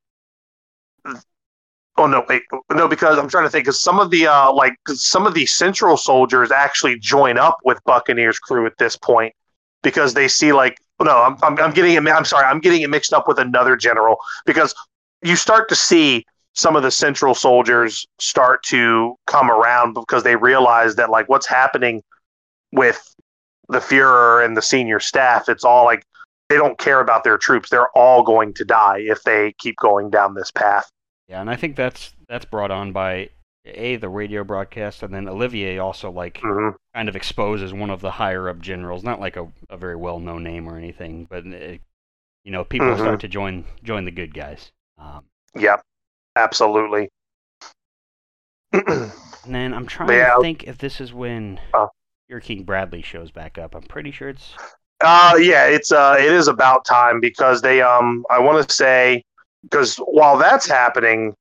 Oh no, wait, no, because I'm trying to think. Because some of the uh, like some of the central soldiers actually join up with Buccaneers crew at this point because they see like no, I'm I'm, I'm getting it. I'm sorry, I'm getting it mixed up with another general because you start to see some of the central soldiers start to come around because they realize that like what's happening with the Fuhrer and the senior staff, it's all like they don't care about their troops. They're all going to die if they keep going down this path. Yeah, and I think that's that's brought on by a the radio broadcast, and then Olivier also like hmm kind of exposes one of the higher up generals, not like a, a very well known name or anything, but it, you know people Mhm. start to join join the good guys. Um, Yep, absolutely. and then I'm trying Yeah. to think if this is when Oh. your King Bradley shows back up. I'm pretty sure it's Uh, yeah, it's uh, it is about time because they um, I want to say because while that's happening,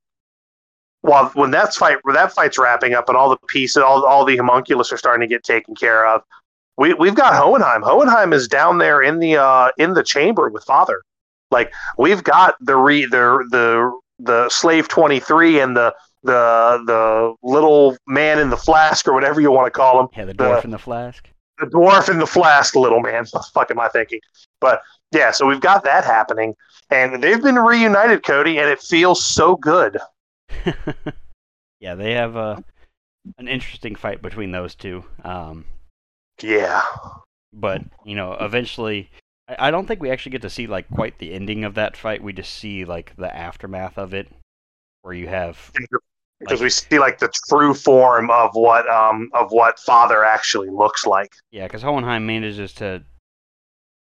while when that's fight when that fight's wrapping up and all the pieces, all all the homunculus are starting to get taken care of, we we've got Hohenheim. Hohenheim is down there in the uh in the chamber with Father. Like we've got the re the the the slave twenty three and the the the little man in the flask or whatever you want to call him yeah the The- dwarf in the flask. the dwarf in the flask, little man. What the fuck am I thinking? But yeah, so we've got that happening, and they've been reunited, Cody, and it feels so good. yeah, they have a an interesting fight between those two. Um, Yeah, but you know, eventually, I, I don't think we actually get to see like quite the ending of that fight. We just see like the aftermath of it, where you have because we see like the true form of what um of what father actually looks like. yeah, because Hohenheim manages to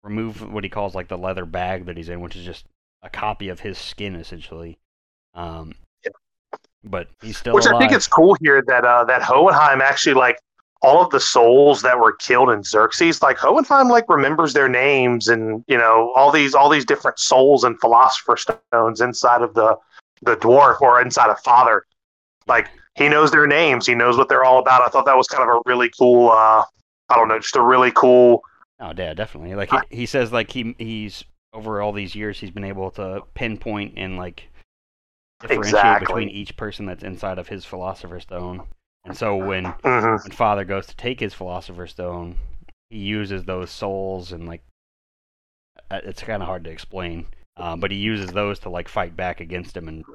remove what he calls like the leather bag that he's in, which is just a copy of his skin essentially. Um, Yeah. but he's still Which alive. I think it's cool here that uh that Hohenheim actually like all of the souls that were killed in Xerxes, like Hohenheim like remembers their names and you know all these all these different souls and philosopher stones inside of the the dwarf or inside of Father. Like he knows their names, he knows what they're all about. I thought that was kind of a really cool. Uh, I don't know, just a really cool. Oh, yeah, definitely. Like he, he says, like he he's over all these years, he's been able to pinpoint and like differentiate Exactly. between each person that's inside of his philosopher's stone. And so when Mhm. when Father goes to take his philosopher's stone, he uses those souls and like uh, it's kind of hard to explain. Um, but he uses those to like fight back against him, and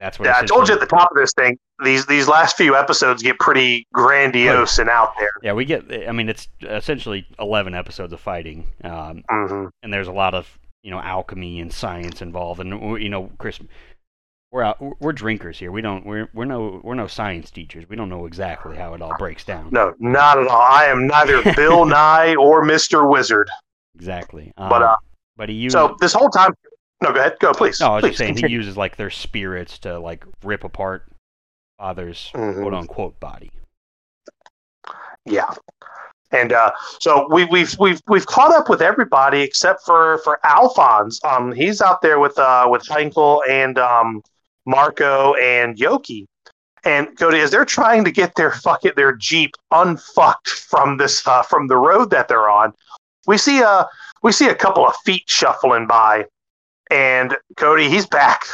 that's what. Yeah, I told you at the top of this thing. These these last few episodes get pretty grandiose and out there. Yeah, we get. I mean, it's essentially eleven episodes of fighting, um, hmm and there's a lot of you know alchemy and science involved. And you know, Chris, we're out, we're drinkers here. We don't. We're we're no we're no science teachers. We don't know exactly how it all breaks down. No, not at all. I am neither Bill Nye or Mister Wizard. Exactly. But, Um, uh, but he uses. So this whole time, no, go ahead, go please. no, I was please just saying he uses like their spirits to like rip apart Father's Mhm. quote unquote body. Yeah. And uh, so we, we've we've we've caught up with everybody except for for Alphonse. Um, he's out there with uh with Heinkel and um Marcoh and Yoki. And Cody, as they're trying to get their fucking their Jeep unfucked from this uh, from the road that they're on, we see a we see a couple of feet shuffling by, and Cody he's back.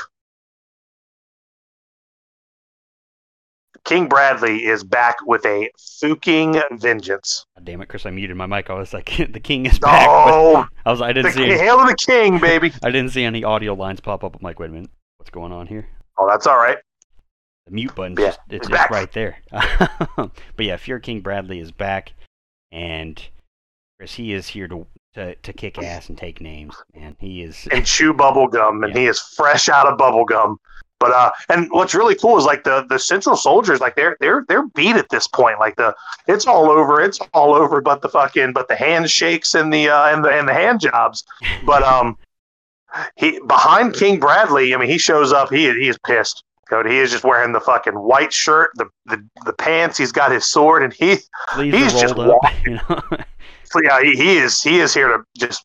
King Bradley is back with a fucking vengeance. God damn it, Chris! I muted my mic. I was like, the king is back. Oh, I was. I didn't see. Any, hail of the king, baby. I didn't see any audio lines pop up. I'm like, wait a minute, what's going on here? Oh, that's all right. The mute button's Yeah, just it's right there. but yeah, Fuhrer King Bradley is back, and Chris, he is here to to, to kick ass and take names. Man, he is. And chew bubble gum, and Yeah. he is fresh out of bubble gum. But uh, and what's really cool is like the the Central soldiers, like they're they're they're beat at this point. Like the it's all over, it's all over. But the fucking but the handshakes and the uh and the and the hand jobs. But um, he behind King Bradley. I mean, he shows up. He he is pissed. Cody, he is just wearing the fucking white shirt, the the, the pants. He's got his sword, and he sleeves he's just up. You know? So yeah, he, he is he is here to just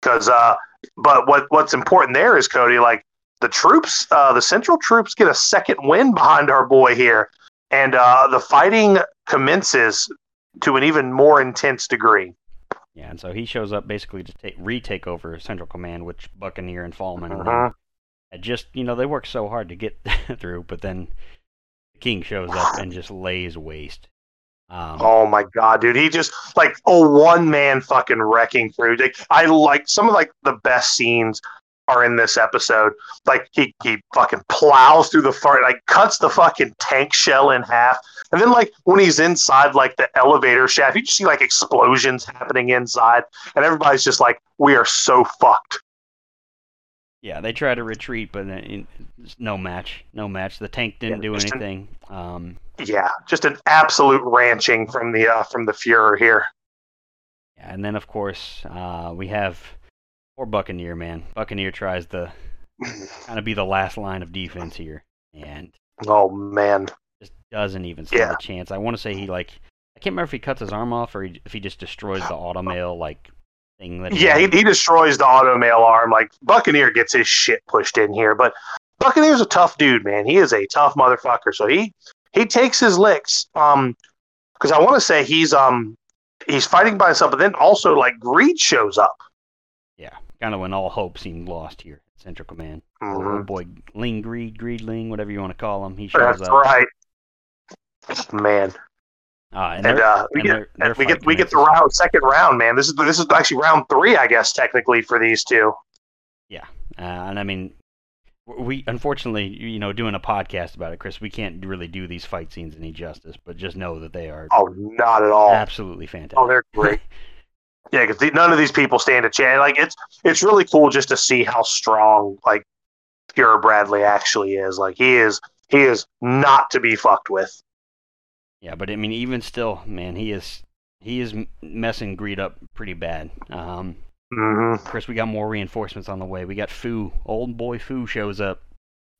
because uh, but what what's important there is Cody like the troops, uh, the central troops get a second win behind our boy here, and uh, the fighting commences to an even more intense degree. Yeah, and so he shows up basically to take retake over Central Command, which Buccaneer and Falman Mhm. had just you know they worked so hard to get through, but then the king shows up and just lays waste. Um, Oh my god, dude! He just like a one man fucking wrecking crew. Like, I like some of like the best scenes are in this episode. Like he he fucking plows through the front, like cuts the fucking tank shell in half, and then like when he's inside like the elevator shaft, you just see like explosions happening inside, and everybody's just like, "We are so fucked." Yeah, they try to retreat, but it's no match. No match. The tank didn't Yeah, do just an- anything. Um, Yeah, just an absolute ranching from the uh, from the Fuhrer here. yeah, and then of course uh, we have poor Buccaneer man. Buccaneer tries to kind of be the last line of defense here, and Oh man, just doesn't even stand Yeah. a chance. I want to say he like I can't remember if he cuts his arm off or he, if he just destroys the automail like thing that. Yeah, he, he destroys the auto mail arm. Like Buccaneer gets his shit pushed in here, but Buccaneer's a tough dude, man. He is a tough motherfucker. So he he takes his licks. Um, because I want to say he's um he's fighting by himself, but then also like Greed shows up. Kind of when all hope seemed lost here at Central Command. Oh Mhm. boy, Ling Greed, Greedling, whatever you want to call him, he shows That's up. right, man. Ah, and And uh, we and get their- their we get we get the round second round, man. This is this is actually round three, I guess, technically for these two. Uh, and I mean, we unfortunately, you know, doing a podcast about it, Chris, we can't really do these fight scenes any justice. But just know that they are Oh, not at all. absolutely fantastic. Oh, they're great. yeah, because none of these people stand a chance. Like it's it's really cool just to see how strong like Fuhrer Bradley actually is. Like he is he is not to be fucked with. Yeah, but I mean, even still, man, he is he is messing Greed up pretty bad. Um, hmm Chris, we got more reinforcements on the way. We got Fu, old boy Fu shows up.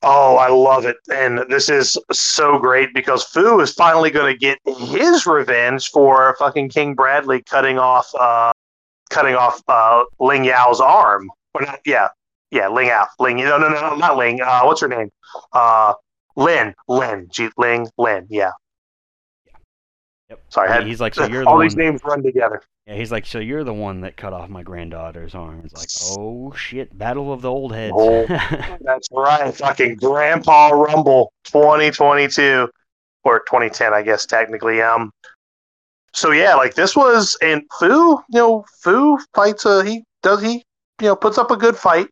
Oh, I love it. And this is so great because Fu is finally going to get his revenge for fucking King Bradley cutting off uh cutting off uh Ling Yao's arm. Or not, yeah. Yeah, Ling Yao. Ling no no no not Ling. Uh what's her name? Uh Lin. Lin. G- Ling Lin. Yeah. Yep. Sorry, had- he's like, so you're the all one. these names run together. Yeah, he's like, so you're the one that cut off my granddaughter's arm. It's like, oh shit, battle of the old heads. Oh. That's right. Fucking Grandpa Rumble 2022 or 2010, I guess technically. Um. So yeah, like this was and Fu, you know, Fu fights a he does he you know puts up a good fight.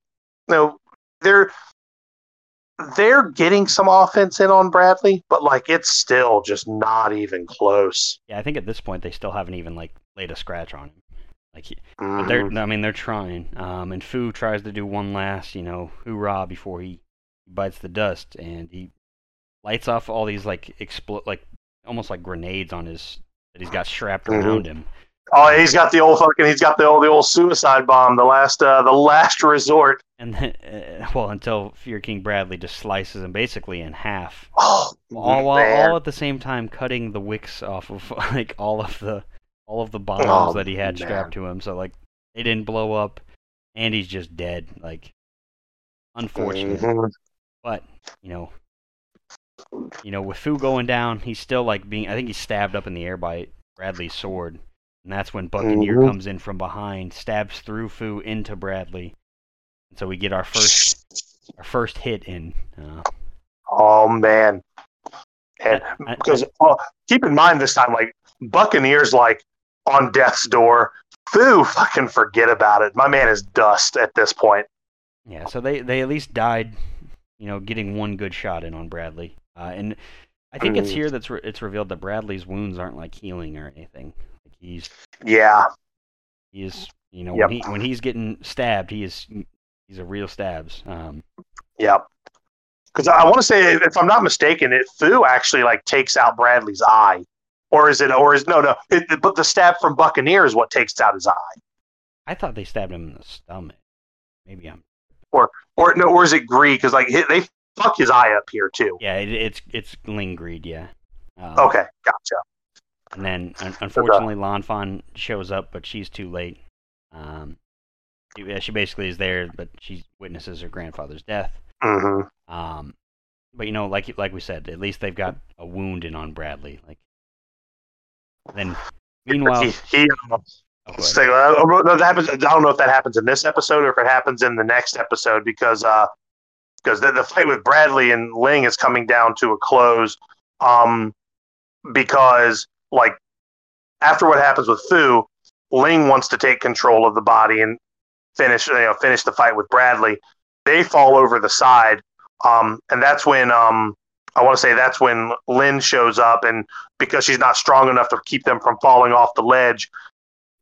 You know, they're they're getting some offense in on Bradley, but like it's still just not even close. yeah, I think at this point they still haven't even like laid a scratch on him. Like, he, but they're. I mean, they're trying. Um, and Fu tries to do one last, you know, hoorah before he bites the dust, and he lights off all these like explode, like almost like grenades on his that he's got strapped Mhm. around him. Oh, he's got the old fucking he's got the old the old suicide bomb, the last uh, the last resort. And then, uh, well, until Fuhrer King Bradley just slices him basically in half, Oh, all while all at the same time cutting the wicks off of like all of the all of the bombs Oh, that he had man. strapped to him. So like they didn't blow up, and he's just dead. Like unfortunate, Mhm. but you know, you know, with Fu going down, he's still like being. I think he's stabbed up in the air by Bradley's sword, and that's when Buccaneer Mhm. comes in from behind, stabs through Fu into Bradley, and so we get our first our first hit in. Uh, Oh man. And I- because well, keep in mind this time, like Buccaneers, like on death's door. Fu, fucking forget about it. My man is dust at this point. Yeah, so they they at least died, you know, getting one good shot in on Bradley. Uh, and I think it's here that's re- it's revealed that Bradley's wounds aren't like healing or anything. Like he's Yeah, he's you know Yep. when he when he's getting stabbed, he is he's a real stabs. Um, yep. Because I want to say, if I'm not mistaken, it Fu actually like takes out Bradley's eye, or is it? Or is no, no? It, but the stab from Buccaneer is what takes out his eye, I thought they stabbed him in the stomach. Maybe I'm or or no, or is it Greed? Because like they fuck his eye up here too. yeah. It, it's it's Ling Greed, yeah. Um, Okay, gotcha. And then un- unfortunately, Lanfan shows up, but she's too late. Um, she, yeah, she basically is there, but she witnesses her grandfather's death. hmm Um, but you know, like like we said, at least they've got a wound in on Bradley. Like, then meanwhile, he, he oh. So, uh, that happens. I don't know if that happens in this episode or if it happens in the next episode because uh, because the, the fight with Bradley and Ling is coming down to a close. Um, because like after what happens with Fu, Ling wants to take control of the body and finish you know finish the fight with Bradley. They fall over the side, um, and that's when um, I want to say that's when Lin shows up, and because she's not strong enough to keep them from falling off the ledge,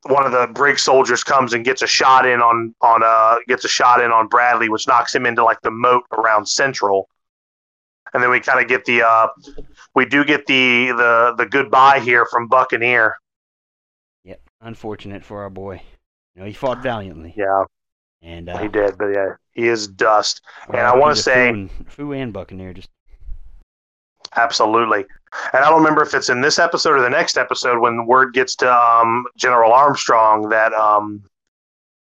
one of the Briggs soldiers comes and gets a shot in on on uh gets a shot in on Bradley, which knocks him into like the moat around Central. And then we kind of get the uh we do get the the the goodbye here from Buccaneer. Yep, unfortunate for our boy. You know, he fought valiantly, Yeah, and uh, he did, but yeah, he is dust. and I wanna to say- Fu and, Fu and Buccaneer just Absolutely. And I don't remember if it's in this episode or the next episode when word gets to um, General Armstrong that um,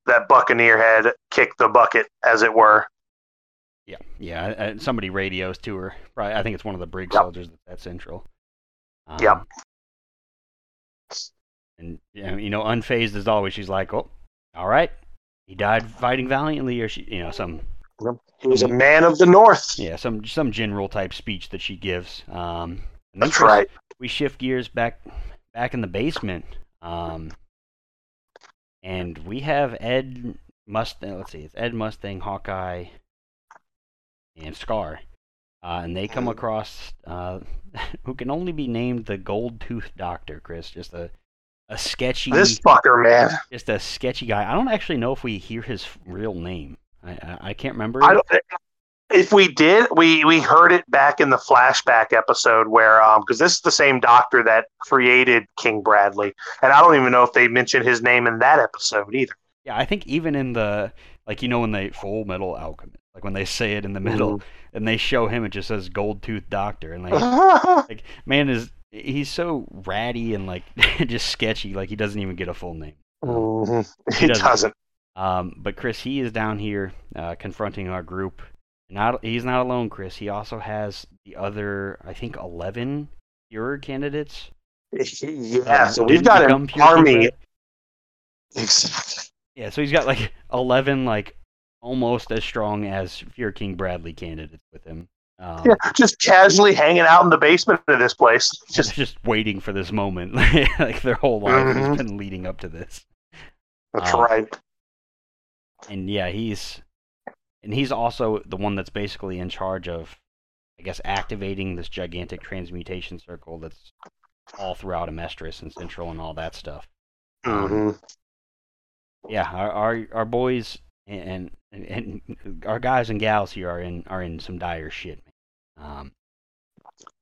that Buccaneer had kicked the bucket, as it were. yeah yeah. Uh, somebody radios to her. Probably, I think it's one of the Briggs Yep. soldiers at Central. Um, Yep. And you know, you know, unfazed as always, she's like, "Oh, all right, he died fighting valiantly," or she, you know, some He was a man of the North. yeah, some some general type speech that she gives. Um, That's right. We shift gears back back in the basement, um, and we have Ed Mustang. Let's see, it's Ed Mustang, Hawkeye, and Scar, uh, and they come Mhm. across uh, who can only be named the Gold Tooth Doctor. Chris, just a a sketchy, This fucker, man. just a sketchy guy. I don't actually know if we hear his real name. I I, can't remember. I don't, if we did, we we heard it back in the flashback episode where um because this is the same doctor that created King Bradley, and I don't even know if they mentioned his name in that episode either. Yeah, I think even in the like you know in the Full Metal Alchemist, Like when they say it in the middle, Mm-hmm. and they show him, it just says Gold Tooth Doctor, and like, like man is he's so ratty and like just sketchy. Like he doesn't even get a full name. Mhm. He He doesn't. doesn't. Um, but Chris, he is down here uh, confronting our group. Not he's not alone, Chris. He also has the other, I think, eleven Führer candidates. Yeah, um, so we've got an army. Exactly. Yeah, so he's got like eleven, like almost as strong as Fuhrer King Bradley candidates with him. Um, Yeah, just casually hanging out in the basement of this place. just Just waiting for this moment. like their whole life has Mhm. been leading up to this. that's Um, right. And yeah, he's and he's also the one that's basically in charge of, I guess, activating this gigantic transmutation circle that's all throughout Amestris and Central and all that stuff. hmm Yeah, our our, our boys and, and and our guys and gals here are in are in some dire shit. Um,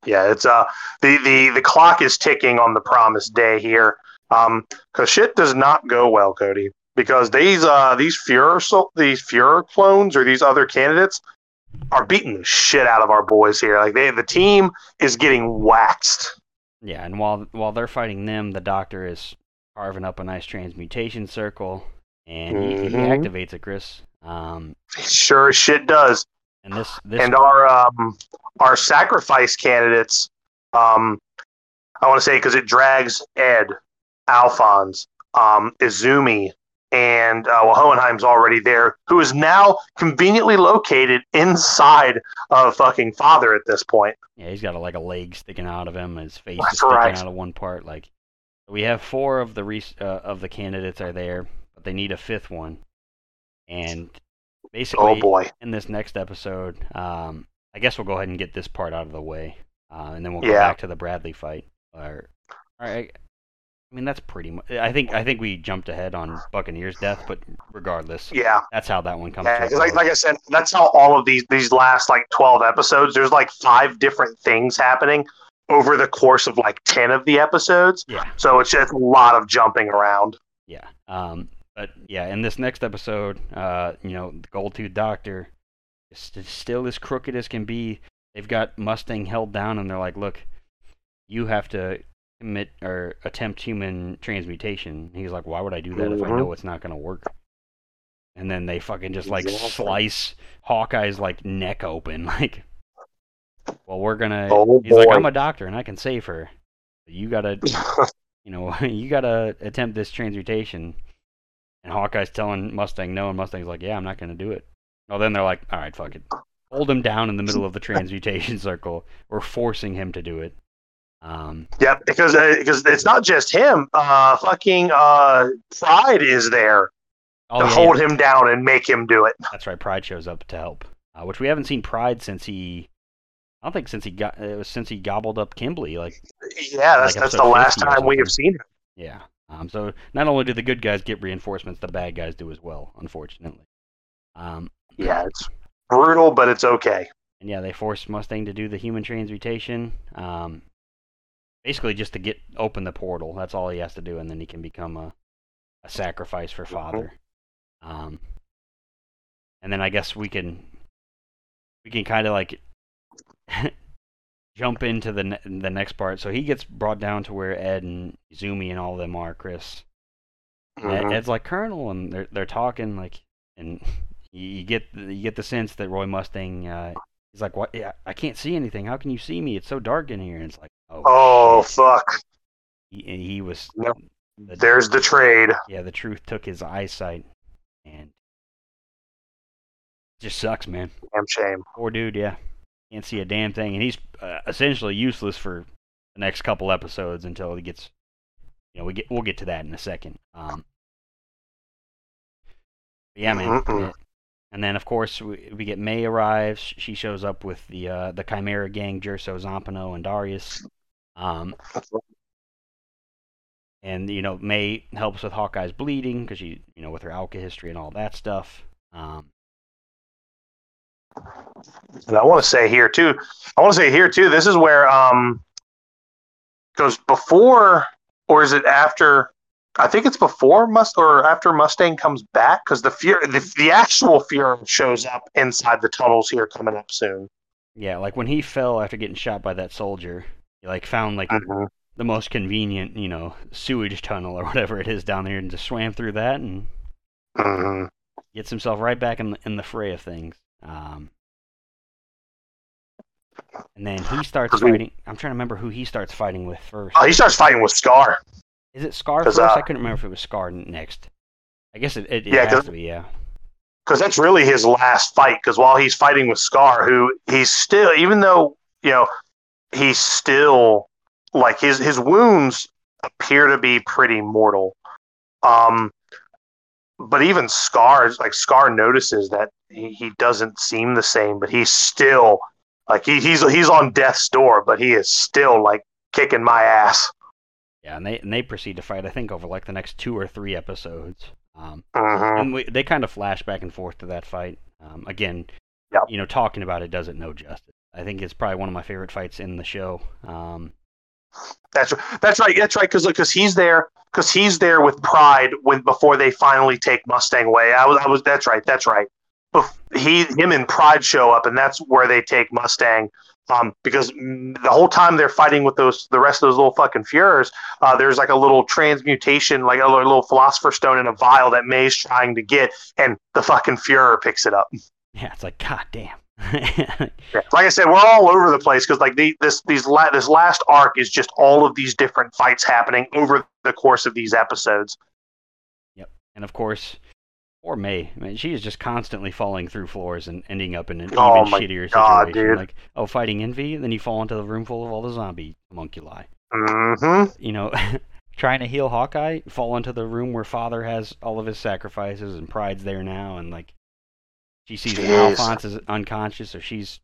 Yeah, it's uh the, the the clock is ticking on the promised day here. Um, because shit does not go well, Cody. Because these uh these Fuhrer so, these Fuhrer clones or these other candidates are beating the shit out of our boys here. Like they the team is getting waxed. yeah, and while while they're fighting them, the Doctor is carving up a nice transmutation circle, and he, he activates it, Chris. Um, Sure as shit does. and this this and our um, our sacrifice candidates um, I want to say because it drags Ed, Alphonse, um, Izumi, and uh, well, Hohenheim's already there, who is now conveniently located inside of fucking father at this point. Yeah, he's got a, like a leg sticking out of him. His face That's is sticking right. out of one part. Like we have four of the re- uh, of the candidates are there, but they need a fifth one. And basically, Oh boy, in this next episode, um, I guess we'll go ahead and get this part out of the way, uh, and then we'll go Yeah. back to the Bradley fight. Or, or I, I mean, that's pretty much. I think I think we jumped ahead on Buccaneers' death, but regardless, yeah. that's how that one comes. Yeah, like, like I said, that's how all of these these last like twelve episodes. There's like five different things happening over the course of like ten of the episodes. yeah. So it's just a lot of jumping around. Yeah. Um, but yeah, in this next episode, uh, you know, the Gold Tooth Doctor is st- still as crooked as can be. They've got Mustang held down, and they're like, "Look, you have to commit or attempt human transmutation." He's like, "Why would I do that if I Mhm. know it's not gonna work?" And then they fucking just like Exactly. slice Hawkeye's like neck open, like. Well, we're gonna. Oh, he's like. I'm a doctor and I can save her. You gotta you know, you gotta attempt this transmutation. And Hawkeye's telling Mustang no, and Mustang's like, yeah, I'm not gonna do it. Well, then they're like, all right, fuck it. Hold him down in the middle of the transmutation circle. We're forcing him to do it. Um, Yep, because uh, because it's not just him. Uh, fucking uh, Pride is there oh, to yeah, hold yeah, him down and make him do it. that's right. Pride shows up to help, uh, which we haven't seen Pride since he. I don't think since he got it was since he gobbled up Kimblee. Like, Yeah, that's Like that's the last time we have seen him. yeah. Um, so not only do the good guys get reinforcements, the bad guys do as well. Unfortunately. Um, Yeah, it's brutal, but it's okay. And yeah, they force Mustang to do the human transmutation. Um, basically, just to get open the portal. That's all he has to do, and then he can become a, a sacrifice for Father. Um, and then I guess we can we can kind of like jump into the ne- the next part. So he gets brought down to where Ed and Zumi and all of them are. Chris. Mhm. Ed's like Colonel, and they're they're talking like, and you, get the, you get the sense that Roy Mustang. Uh, he's like, "What? Yeah, I can't see anything. How can you see me? It's so dark in here." And it's like, "Oh, Oh fuck! He, and he was. Yep. the- There's the trade. yeah, the truth took his eyesight, and just sucks, man. Damn shame. Poor dude, yeah, can't see a damn thing, and he's uh, essentially useless for the next couple episodes until he gets. You know, we get we'll get to that in a second. Um, yeah, man. Mm-mm. and then of course we, we get May arrives. She shows up with the uh, the Chimera gang, Jerso, Zampano, and Darius. Um, and you know May helps with Hawkeye's bleeding because she, you know, with her alkahestry and all that stuff. Um, And I want to say here too. I want to say here too. This is where um, goes before or is it after I think it's before Must or after Mustang comes back because the fear the, the actual fear shows up inside the tunnels here coming up soon. Yeah, like when he fell after getting shot by that soldier, he like found like Mm-hmm. the most convenient, you know, sewage tunnel or whatever it is down there, and just swam through that and hmm gets himself right back in the, in the fray of things. Um, and then he starts fighting. I'm trying to remember who he starts fighting with first. Oh, he starts fighting with Scar. Is it Scar first? uh, I couldn't remember if it was Scar next. I guess it, it, it Yeah, has to be. Yeah. because that's really his last fight. Because while he's fighting with Scar, who he's still, even though you know, he's still like his his wounds appear to be pretty mortal. Um, but even Scar, like Scar, notices that he, he doesn't seem the same, but he's still like he, he's he's on death's door, but he is still like kicking my ass. Yeah, and they and they proceed to fight. I think over like the next two or three episodes. Um, hmm and we, they kind of flash back and forth to that fight. Um, again, Yep. you know, talking about it doesn't know justice. I think it's probably one of my favorite fights in the show. Um, That's that's right. That's right. Because because he's there because he's there with Pride when before they finally take Mustang away. I was I was. That's right. That's right. He him and Pride show up, and that's where they take Mustang. Um, because mm, the whole time they're fighting with those the rest of those little fucking Fuhrers, uh, there's like a little transmutation, like a little, little Philosopher Stone in a vial that May's trying to get, and the fucking Fuhrer picks it up. yeah, it's like God damn. Like I said, we're all over the place because like the, this these la- this last arc is just all of these different fights happening over the course of these episodes. Yep, and of course, poor May. I mean, she is just constantly falling through floors and ending up in an Oh even shittier God, situation. dude. Like, oh, fighting envy, and then you fall into the room full of all the zombie homunculi. Mm-hmm. you know, trying to heal Hawkeye, fall into the room where Father has all of his sacrifices and Pride's there now, and like she sees Jeez. Alphonse is unconscious, so she's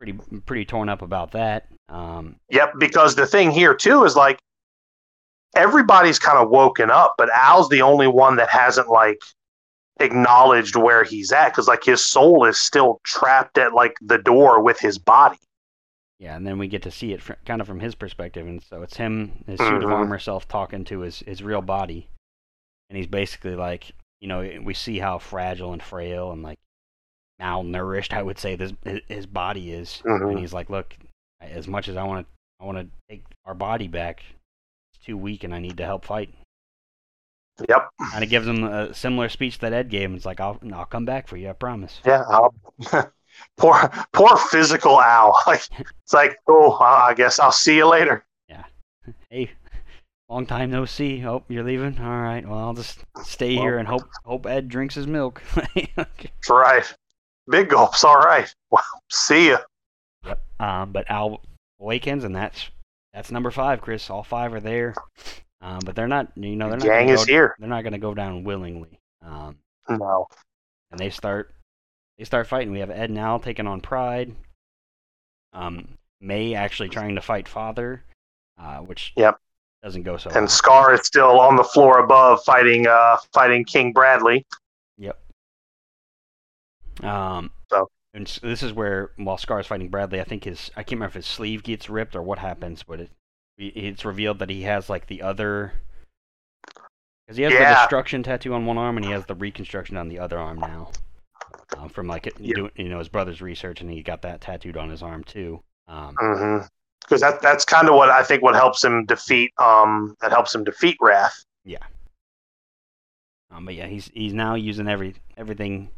pretty pretty torn up about that. Um, Yep. Because the thing here too is like everybody's kind of woken up, but Al's the only one that hasn't like acknowledged where he's at because like his soul is still trapped at like the door with his body. yeah, and then we get to see it fr- kind of from his perspective, and so it's him, his suit of armor self, talking to his his real body, and he's basically like, you know, we see how fragile and frail and like malnourished, I would say, this his, body is, Mhm. and he's like, look, as much as I want to, I want to take our body back. It's too weak, and I need to help fight. Yep. And it gives him a similar speech that Ed gave him. It's like, I'll, I'll come back for you, I promise. Yeah. I'll, poor poor physical Al. Like it's like oh I guess I'll see you later. Yeah. Hey, long time no see. Oh, you're leaving. All right. Well, I'll just stay here and hope hope Ed drinks his milk. That's right. Big gulps. All right. Well, see ya. Yep. Um, but Al awakens, and that's that's number five, Chris. All five are there, um, but they're not. You know, they're not. Gang is go, here. They're not going to go down willingly. Um, No. and they start they start fighting. We have Ed and Al taking on Pride. Um, May actually trying to fight Father, uh, which Yep. doesn't go so. And well. Scar is still on the floor above fighting uh fighting King Bradley. Yep. Um. So- and this is where while Scar is fighting Bradley, I think his I can't remember if his sleeve gets ripped or what happens, but it it's revealed that he has like the other because he has the destruction tattoo on one arm and he has the reconstruction on the other arm now. Um, from like it, Yep. doing you know his brother's research and he got that tattooed on his arm too. Um, Mm-hmm. Because that that's kind of what I think what helps him defeat um that helps him defeat Wrath. Yeah. Um, but yeah, he's he's now using every everything,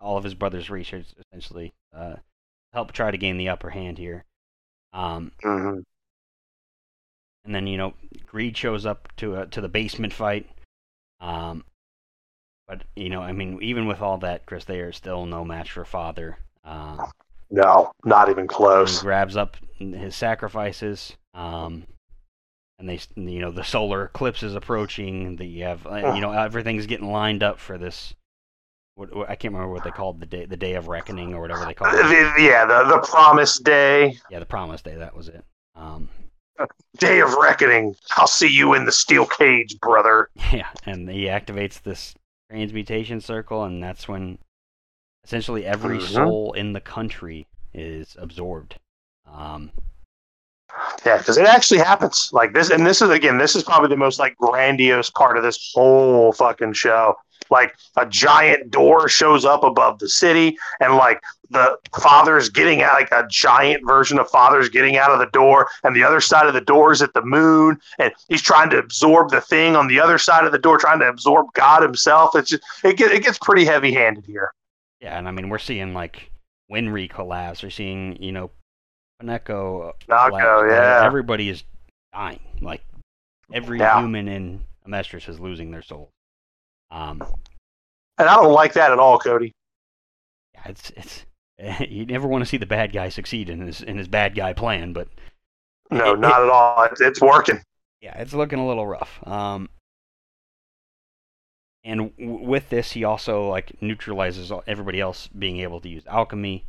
all of his brother's research essentially, uh, help try to gain the upper hand here. Um, Mm-hmm. and then you know Greed shows up to a, to the basement fight. Um, but you know, I mean, even with all that, Chris, they are still no match for Father. Uh, No, not even he close. grabs up his sacrifices. Um, and they, you know, the solar eclipse is approaching. The you have, uh, you know, everything's getting lined up for this. What, what I can't remember what they called the day, the day of reckoning or whatever they called it. Yeah, the the promised day, Yeah, the promise day. That was it. Um, day of reckoning. I'll see you in the steel cage, brother. Yeah, and he activates this transmutation circle, and that's when essentially every Mhm. soul in the country is absorbed. Um, Yeah, because it actually happens like this, and this is again, this is probably the most like grandiose part of this whole fucking show. Like a giant door shows up above the city, and like the father's getting out, like a giant version of father's getting out of the door, and the other side of the door is at the moon, and he's trying to absorb the thing on the other side of the door, trying to absorb God himself. It's just it get, it gets pretty heavy handed here. Yeah, and I mean we're seeing like Winry collapse. We're seeing you know Pinako. Naco, yeah. Everybody is dying. Like every Yeah. human in Amestris is losing their soul. Um, And I don't like that at all, Cody. yeah, it's it's you never want to see the bad guy succeed in his in his bad guy plan, but No, It- not at all. It's, it's working. yeah, it's looking a little rough. Um, and w- with this, he also like neutralizes everybody else being able to use alchemy.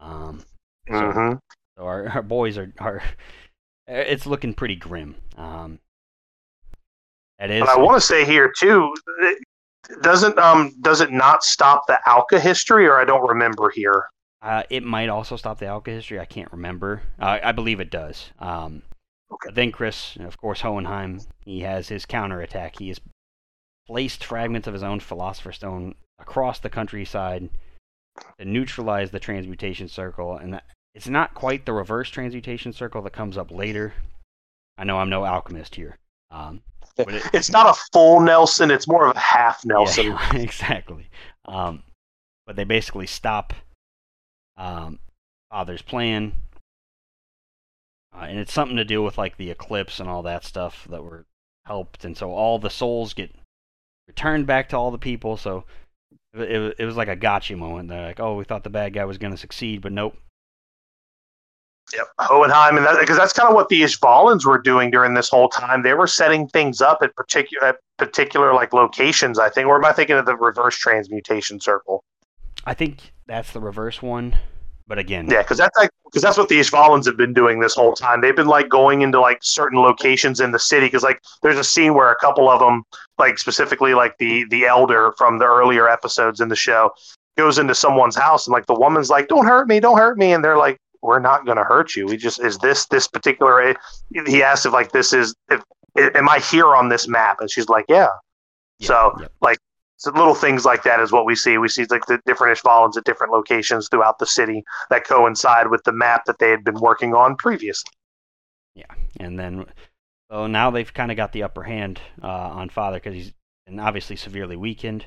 Um, so, hmm so our, our boys are are it's looking pretty grim. Um, that is, But I want to say here too, it doesn't um does it not stop the alkahestry, or I don't remember here. Uh, it might also stop the alkahestry. I can't remember. Uh, I believe it does. Um, Okay. Then Chris, of course, Hohenheim, he has his counterattack. He has placed fragments of his own Philosopher's Stone across the countryside to neutralize the transmutation circle. And that, it's not quite the reverse transmutation circle that comes up later. I know I'm no alchemist here. Um, but it, It's not a full Nelson; it's more of a half Nelson. yeah, exactly. Um, but they basically stop um, Father's plan, uh, and it's something to do with like the eclipse and all that stuff that were helped, and so all the souls get returned back to all the people. So it, it, it was like a gotcha moment. They're like, "Oh, we thought the bad guy was going to succeed, but nope." Yep, Hohenheim, and that because that's kind of what the Ishvalans were doing during this whole time. They were setting things up at particular at particular like locations. I think, or am I thinking of the reverse transmutation circle? I think that's the reverse one, but again, Yeah, because that's like because that's what the Ishvalans have been doing this whole time. They've been like going into like certain locations in the city because like there's a scene where a couple of them, like specifically like the the elder from the earlier episodes in the show, goes into someone's house and like the woman's like, "Don't hurt me, don't hurt me," and they're like, "We're not going to hurt you. We just is this this particular." He asked if like this is if am I here on this map, and she's like, "Yeah." Yeah, So yep. like so little things like that is what we see. We see like the different Ishvalans at different locations throughout the city that coincide with the map that they had been working on previously. Yeah, and then so now they've kind of got the upper hand uh, on Father because he's and obviously severely weakened.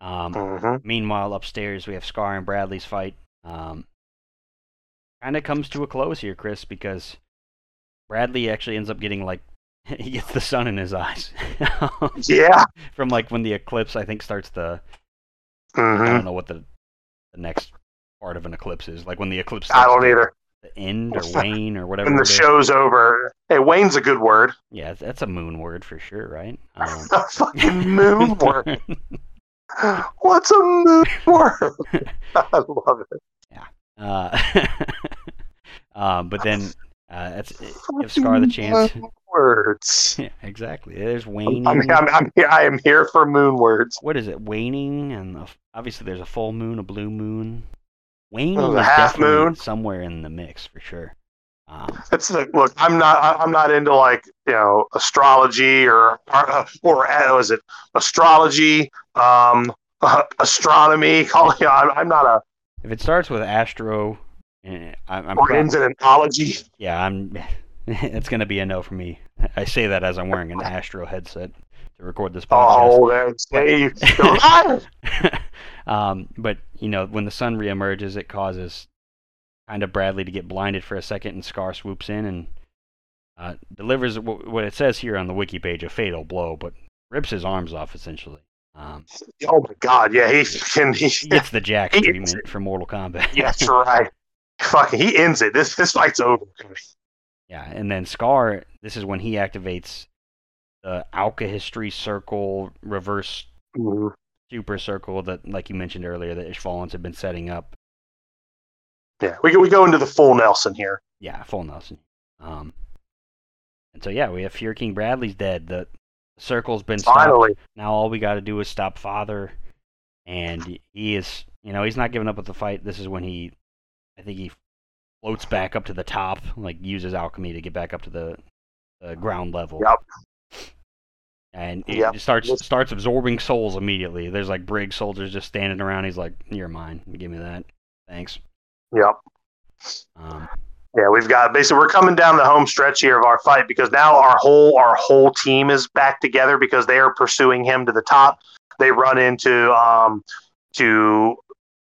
Um, Mm-hmm. Meanwhile, upstairs we have Scar and Bradley's fight. Um, kind of comes to a close here, Chris, because Bradley actually ends up getting like he gets the sun in his eyes Yeah. from like when the eclipse I think starts the I hmm don't know what the the next part of an eclipse is like when the eclipse I don't either. to end or wane or whatever. When the show's over, hey, Wayne's a good word. yeah, that's a moon word for sure, right? Um, A fucking moon word. What's a moon word? I love it. Uh, um, but then uh, that's give Scar the chance. Words. yeah, exactly. There's waning. I'm, I'm, I'm here. I am here for moon words. what is it? Waning, and the, obviously there's a full moon, a blue moon. Waning Oh, is half moon. somewhere in the mix for sure. Um, It's like, look, I'm not, I'm not into like you know astrology or or, or uh, was it astrology, um, astronomy. Call it, I'm, I'm not a if it starts with Astro, eh, I'm, I'm or ends in anthology. yeah, I'm. It's gonna be a no for me. I say that as I'm wearing an Astro headset to record this podcast. Oh, there's Dave. um, but you know, when the sun reemerges, it causes kind of Bradley to get blinded for a second, and Scar swoops in and uh, delivers wh- what it says here on the wiki page a fatal blow, but rips his arms off essentially. Um, oh my God, yeah, he can. He, he gets the Jack treatment for Mortal Kombat. yeah, that's right. Fucking, he ends it. This this fight's over. Yeah, and then Scar, this is when he activates the Alkahestry Circle reverse Mhm. super circle that, like you mentioned earlier, that Ishvalans have been setting up. Yeah, we go, we go into the full Nelson here. Yeah, full Nelson. Um, and so yeah, we have Fuhrer King Bradley's dead. The circle's been stopped. Finally, Now all we got to do is stop Father, and he is, you know, he's not giving up with the fight. This is when he, I think he floats back up to the top, like uses alchemy to get back up to the, the ground level. Yep. And it Yep. starts starts absorbing souls immediately. There's like Briggs soldiers just standing around. He's like, "You're mine. Give me that. Thanks." Yep. Um, Yeah, we've got basically we're coming down the home stretch here of our fight because now our whole our whole team is back together because they are pursuing him to the top. They run into um to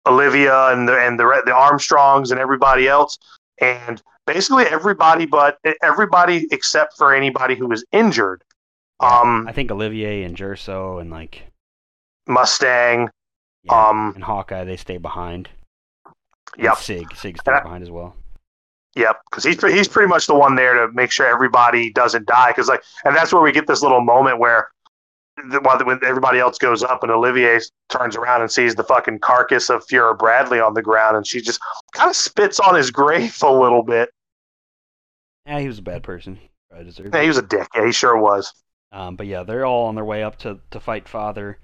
Olivier and the and the the Armstrongs and everybody else, and basically everybody but everybody except for anybody who was injured. Um, I think Olivier and Jerso and like Mustang. yeah, Um, and Hawkeye they stay behind. Yep. Sig Sig stays behind as well. Yep, because he's he's pretty much the one there to make sure everybody doesn't die. Because like, and that's where we get this little moment where, while when everybody else goes up and Olivier turns around and sees the fucking carcass of Fuhrer Bradley on the ground, and she just kind of spits on his grave a little bit. Yeah, he was a bad person. I deserve. Yeah, he was a dick. Yeah, he sure was. Um, but yeah, they're all on their way up to, to fight Father,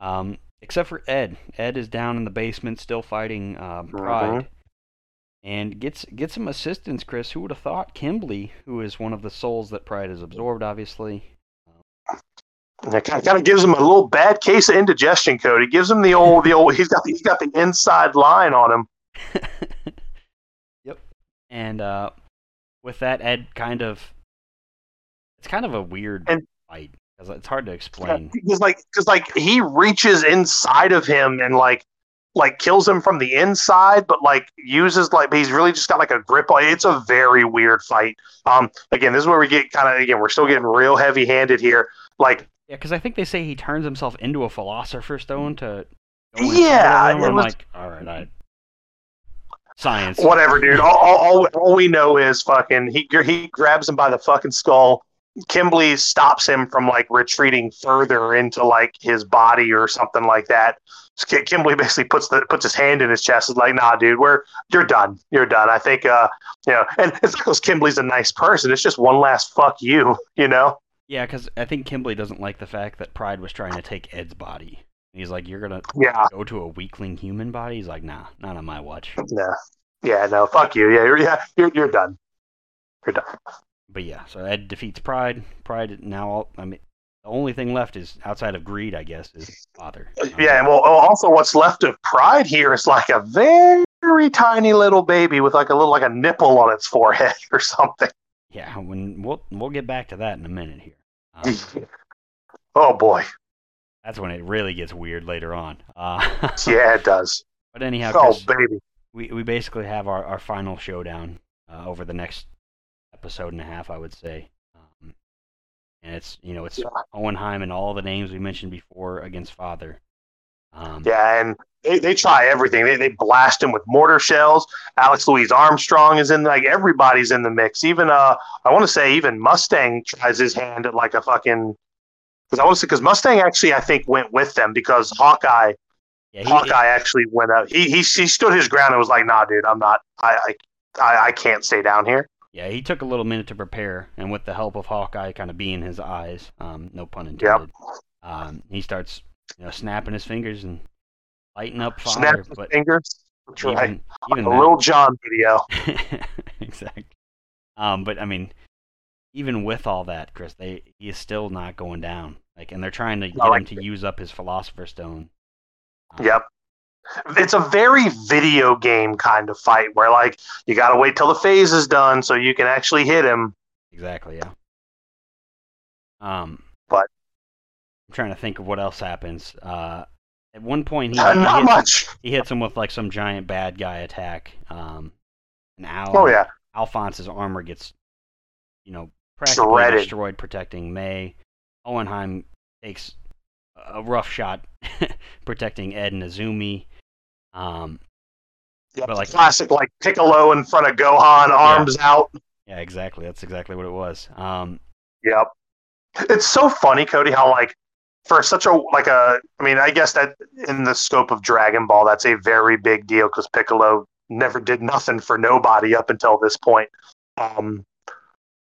um, except for Ed. Ed is down in the basement still fighting uh, Pride, and gets gets some assistance. Chris, who would have thought? Kimblee, who is one of the souls that Pride has absorbed, obviously. And it kind of, kind of gives him a little bad case of indigestion. Cody gives him the old the old. He's got the, he's got the inside line on him. yep. And uh, with that, Ed kind of it's kind of a weird And- fight because it's hard to explain. Because like, because like he reaches inside of him and like, like kills him from the inside, but like uses like he's really just got like a grip on. It's a very weird fight. Um, again, this is where we get kind of again we're still getting real heavy handed here. Like, Yeah, because I think they say he turns himself into a philosopher stone to. Yeah, of him. it I'm was- like, all right, I. Science. whatever, dude. all, all, all, all we know is fucking he he grabs him by the fucking skull. Kimblee stops him from like retreating further into like his body or something like that. Kimblee basically puts the puts his hand in his chest. Is like, nah, dude, we're you're done. You're done. I think, uh, you know, and it's not because Kimblee's a nice person. It's just one last fuck you, you know. Yeah, because I think Kimblee doesn't like the fact that Pride was trying to take Ed's body. He's like, you're gonna Yeah, go to a weakling human body. He's like, nah, not on my watch. yeah, yeah. No, fuck you. Yeah, you're yeah, you're you're done. You're done. But yeah, so Ed defeats Pride. Pride now, all, I mean, the only thing left is outside of greed, I guess, is Father. Yeah, and well, also what's left of Pride here is like a very tiny little baby with like a little like a nipple on its forehead or something. yeah. When we'll we'll get back to that in a minute here. Um, oh boy, that's when it really gets weird later on. Uh, yeah, it does. but anyhow, Oh baby, we we basically have our, our final showdown uh, over the next episode and a half, I would say. And it's you know it's Yeah. Hohenheim and all the names we mentioned before against Father. Um, yeah, and they, they try everything. They they blast him with mortar shells. Alex Louise Armstrong is in like everybody's in the mix. Even uh, I want to say even Mustang tries his hand at like a fucking. Because I want to say because Mustang actually I think went with them because Hawkeye yeah, he, Hawkeye actually went up. He, he he stood his ground and was like, "Nah, dude, I'm not. I I I, I can't stay down here." Yeah, he took a little minute to prepare, and with the help of Hawkeye kind of being his eyes, um, no pun intended, um, he starts you know snapping his fingers and lighting up Father. Snaps his But fingers. That's right. even even A little John video. exactly. Um, but I mean, even with all that, Chris, they he is still not going down. Like, and they're trying to get him like to use up his Philosopher's Stone. Um, Yep. It's a very video game kind of fight where like you got to wait till the phase is done so you can actually hit him. Exactly. Yeah. Um. But- I'm trying to think of what else happens. Uh, at one point he, Uh, he not hits, much. he hits him with like some giant bad guy attack. Um, and Al, Oh yeah. Alphonse's armor gets, you know, practically Shredded. destroyed protecting May. Hohenheim takes a rough shot protecting Ed and Izumi. Um, Yep. But, like- classic like Piccolo in front of Gohan, arms out. yeah, exactly. That's exactly what it was. Um, Yep. It's so funny, Cody, how like for such a like a I mean, I guess that in the scope of Dragon Ball, that's a very big deal because Piccolo never did nothing for nobody up until this point. Um,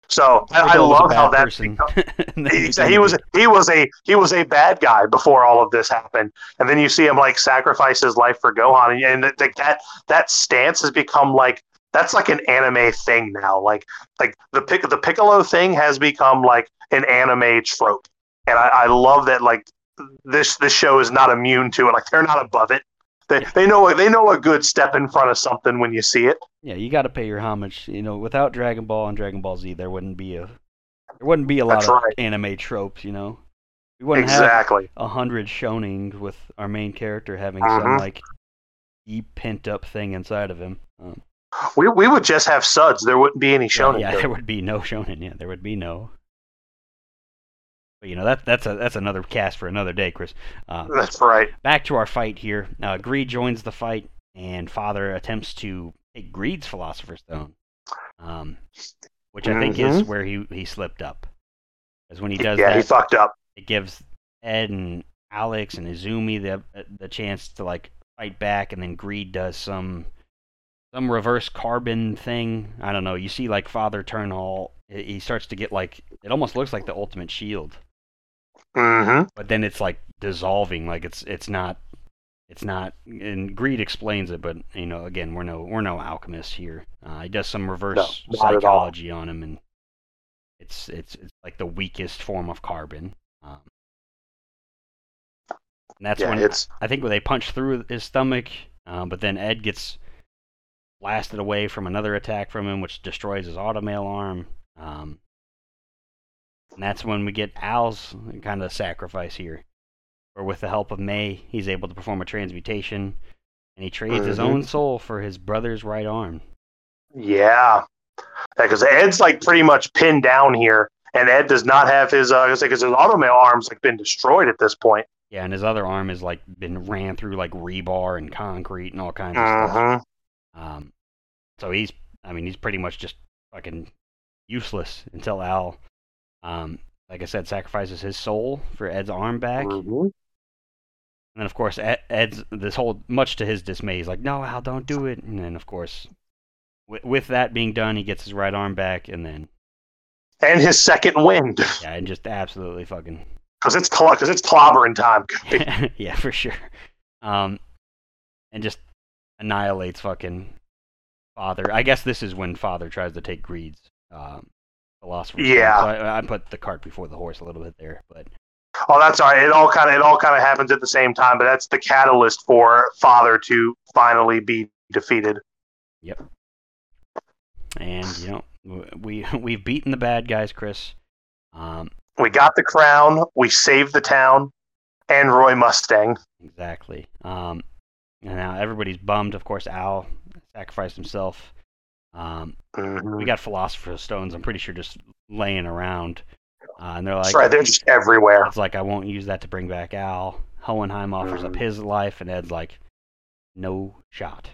so I, I Piccolo was a love how that he, he was he was a he was a bad guy before all of this happened, and then you see him like sacrifice his life for Gohan, and, and that that that stance has become like that's like an anime thing now. Like like the pick the Piccolo thing has become like an anime trope, and I, I love that. Like this this show is not immune to it. Like they're not above it. They, they know they know a good step in front of something when you see it. Yeah, you got to pay your homage. You know, without Dragon Ball and Dragon Ball Z, there wouldn't be a there wouldn't be a lot That's of right. anime tropes. You know, we wouldn't have Exactly. a hundred shonen with our main character having some Mhm. like deep pent up thing inside of him. Um, We we would just have suds. There wouldn't be any shonen. yeah, here. there would be no shonen. Yeah, there would be no. But you know that that's a that's another cast for another day, Chris. Uh, That's right. back to our fight here. Uh, Greed joins the fight, and Father attempts to take Greed's Philosopher's Stone, um, which I think is where he he slipped up. Because when he does yeah, he fucked up. it gives Ed and Alex and Izumi the the chance to like fight back, and then Greed does some some reverse carbon thing. I don't know. You see, like Father turn all. He he starts to get like it almost looks like the Ultimate Shield hmm but then it's like dissolving like it's it's not it's not and greed explains it but you know again we're no we're no alchemists here. Uh, he does some reverse No, not at all. psychology on him and it's it's it's like the weakest form of carbon. Um, and that's Yeah, when it's i think when they punch through his stomach um, but then ed gets blasted away from another attack from him which destroys his automail arm. Um, and that's when we get Al's kind of sacrifice here. Where with the help of May, he's able to perform a transmutation, and he trades his Mhm. own soul for his brother's right arm. yeah. Because Ed's like pretty much pinned down here, and Ed does not have his uh because his automail arm's like been destroyed at this point. Yeah, and his other arm has like been ran through like rebar and concrete and all kinds of stuff. hmm Um, so he's, I mean, he's pretty much just fucking useless until Al, um, like I said, sacrifices his soul for Ed's arm back. hmm And then, of course, Ed, Ed's this whole much to his dismay, he's like, "No, Al, don't do it." And then, of course, with, with that being done, he gets his right arm back, and then And his second wind, yeah, and just absolutely fucking because it's because it's clobbering time. yeah, for sure. Um, and just annihilates fucking father. I guess this is when father tries to take Greed's um, philosopher's Stone. Yeah. So I, I put the cart before the horse a little bit there, but Oh, that's all right. It all kind of it all kind of happens at the same time, but that's the catalyst for Father to finally be defeated. Yep. And you know we we've beaten the bad guys, Chris. Um, We got the crown. We saved the town, and Roy Mustang. Exactly. Um, and now everybody's bummed. Of course, Al sacrificed himself. Um, Mhm. we got philosopher's stones. I'm pretty sure just laying around. Uh, and they're like, That's right. They're just everywhere. it's like I won't use that to bring back Al. Hohenheim offers up Mhm. his life, and Ed's like, no shot,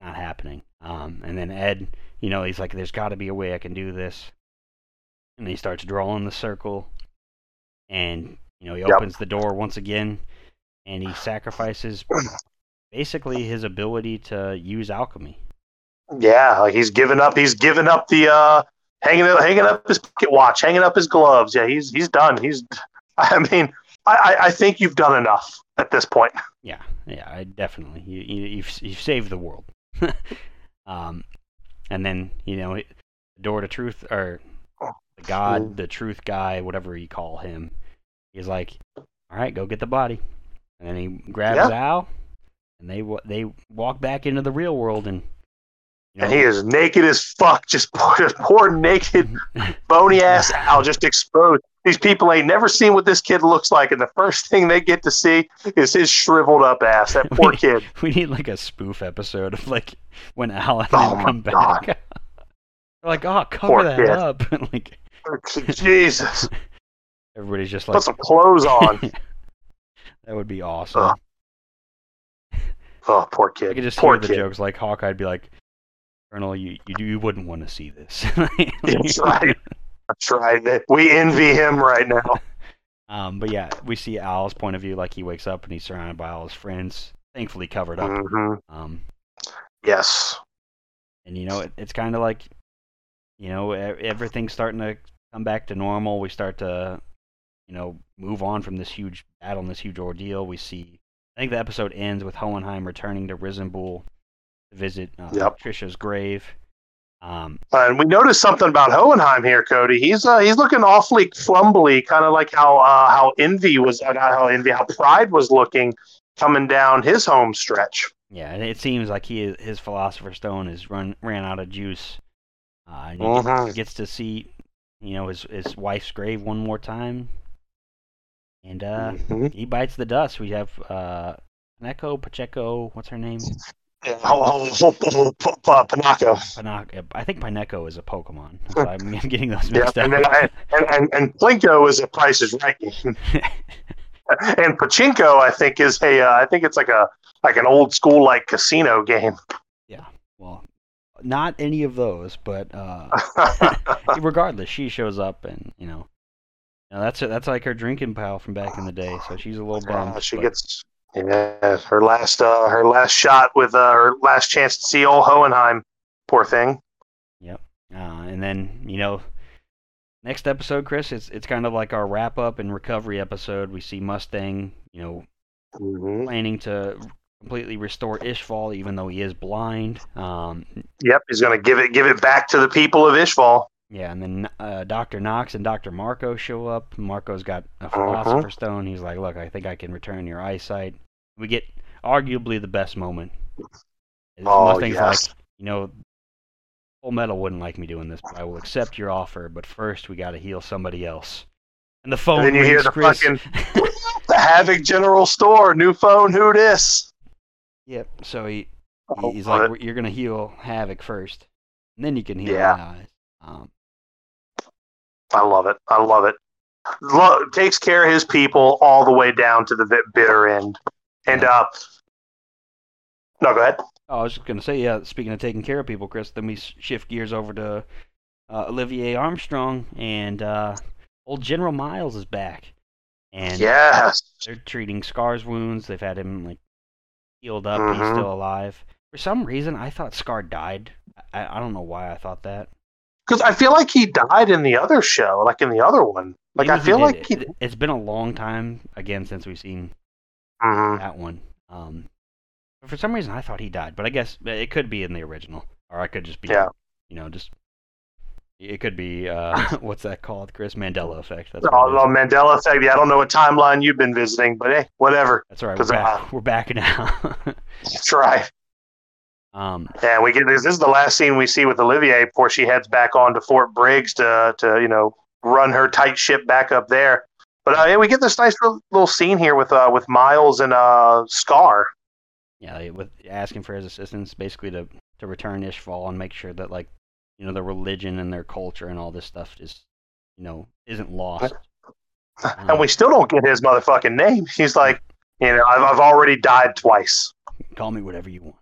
not happening. Um, and then Ed, you know, he's like, there's got to be a way I can do this. And he starts drawing the circle, and you know, he Yep. opens the door once again, and he sacrifices basically his ability to use alchemy. Yeah, like he's given up. He's given up the uh, hanging up, hanging up his pocket watch, hanging up his gloves. Yeah, he's he's done. He's. I mean, I I- think you've done enough at this point. Yeah, yeah, I definitely. You, you you've you've saved the world. um, and then you know, the door to truth or the God, the truth guy, whatever you call him, he's like, "All right, go get the body." And then he grabs Yeah. Al, and they they walk back into the real world, and know, And he is naked as fuck. Just poor, just poor naked, bony ass Al just exposed. These people ain't never seen what this kid looks like, and the first thing they get to see is his shriveled up ass. That poor kid. we need like a spoof episode of like when Al and Oh come back. They're like, oh, cover Poor that kid. up. like Jesus, everybody's just like, put some clothes on. that would be awesome. Ugh. Oh, poor kid. I could just poor hear the kid. jokes like Hawkeye'd be like, Colonel, you you, you wouldn't want to see this. That's right. That's right. We envy him right now. Um, but yeah, we see Al's point of view. Like he wakes up and he's surrounded by all his friends, thankfully covered up. hmm Um, Yes. and you know, it, it's kind of like, you know, everything's starting to come back to normal. We start to, you know, move on from this huge battle and this huge ordeal. We see. I think the episode ends with Hohenheim returning to Resembool to visit uh, Yep. Trisha's grave. Um, and we noticed something about Hohenheim here, Cody. He's uh, he's looking awfully flumbly, kind of like how uh, how Envy was, uh, not how Envy, how Pride was looking coming down his home stretch. yeah, and it seems like he his philosopher's stone is run ran out of juice. Uh, and he Mhm. gets to see, you know, his his wife's grave one more time, and uh, Mhm. he bites the dust. We have uh, Pacheco, what's her name? Yeah, ho- uh, I think Paneco is a Pokemon. So I'm getting those Yeah, mixed and, up. then, and, and, and Plinko is a Price is Right and Pachinko, I think, is a uh, I think it's like a like an old school like casino game. Yeah. Well, not any of those, but uh, regardless, she shows up, and you know, you know, that's that's like her drinking pal from back in the day. So she's a little bummed. Uh, she but- gets yeah her last uh, her last shot with uh, her last chance to see old Hohenheim. Poor thing. Yep. Uh, and then you know, next episode, Chris, it's it's kind of like our wrap up and recovery episode. We see Mustang, you know, hmm planning to completely restore Ishval, even though he is blind. Um, Yep, he's gonna give it give it back to the people of Ishval. Yeah, and then uh, Doctor Knox and Doctor Marcoh show up. Marcoh's got a Philosopher's Stone. He's like, "Look, I think I can return your eyesight." We get arguably the best moment. Oh, yes. like, you know, Full Metal wouldn't like me doing this, but I will accept your offer. But first, we got to heal somebody else. And the phone And then you hear the Chris. fucking- The Havoc General Store, new phone, who this? yep. So he Oh, he's love like, "You're gonna heal Havoc first, and then you can heal Yeah. my eyes." Um, I love it. I love it. Lo- takes care of his people all the way down to the bitter end. And uh, no, go ahead. Oh, I was just gonna say, yeah. Speaking of taking care of people, Chris, then we shift gears over to uh, Olivier Armstrong, and uh, old General Miles is back, and yes. they're treating Scar's wounds. They've had him like healed up. He's Mhm. still alive. For some reason, I thought Scar died. I, I don't know why I thought that. Because I feel like he died in the other show, like in the other one. Like I feel like he. It, it's been a long time again since we've seen Mhm. that one. Um, for some reason, I thought he died, but I guess it could be in the original, or I could just be, Yeah. you know, just it could be uh, what's that called, Chris Mandela effect. That's Oh, the is. Mandela effect. Yeah, I don't know what timeline you've been visiting, but hey, whatever. That's all right. We're back. uh, We're back now. That's right. Um, And we get this. This is the last scene we see with Olivier before she heads back on to Fort Briggs to to you know run her tight ship back up there. But uh, yeah, we get this nice little, little scene here with uh with Miles and uh Scar. yeah, with asking for his assistance, basically to to return Ishval and make sure that like you know their religion and their culture and all this stuff is you know isn't lost. and we still don't get his motherfucking name. He's like, you know, I've, I've already died twice. Call me whatever you want.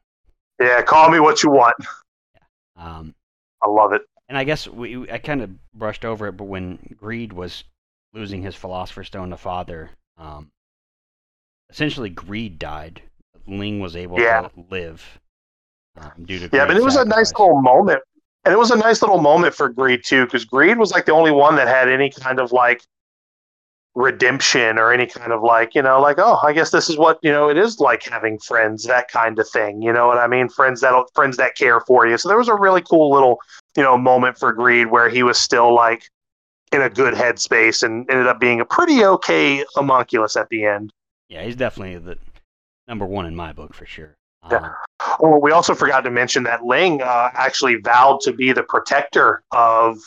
Yeah, call me what you want. Um, I love it. And I guess we, I kind of brushed over it, but when Greed was losing his Philosopher's Stone to Father, um, essentially Greed died. Ling was able Yeah. to live um, due to Yeah, but it was a nice little moment, and it was a nice little moment for Greed too, because Greed was like the only one that had any kind of like redemption or any kind of like you know like oh I guess this is what you know it is like having friends that kind of thing you know what I mean friends that friends that care for you so there was a really cool little you know moment for Greed where he was still like in a good headspace and ended up being a pretty okay homunculus at the end. Yeah, he's definitely the number one in my book for sure. Yeah. Um, Oh, we also forgot to mention that Ling uh, actually vowed to be the protector of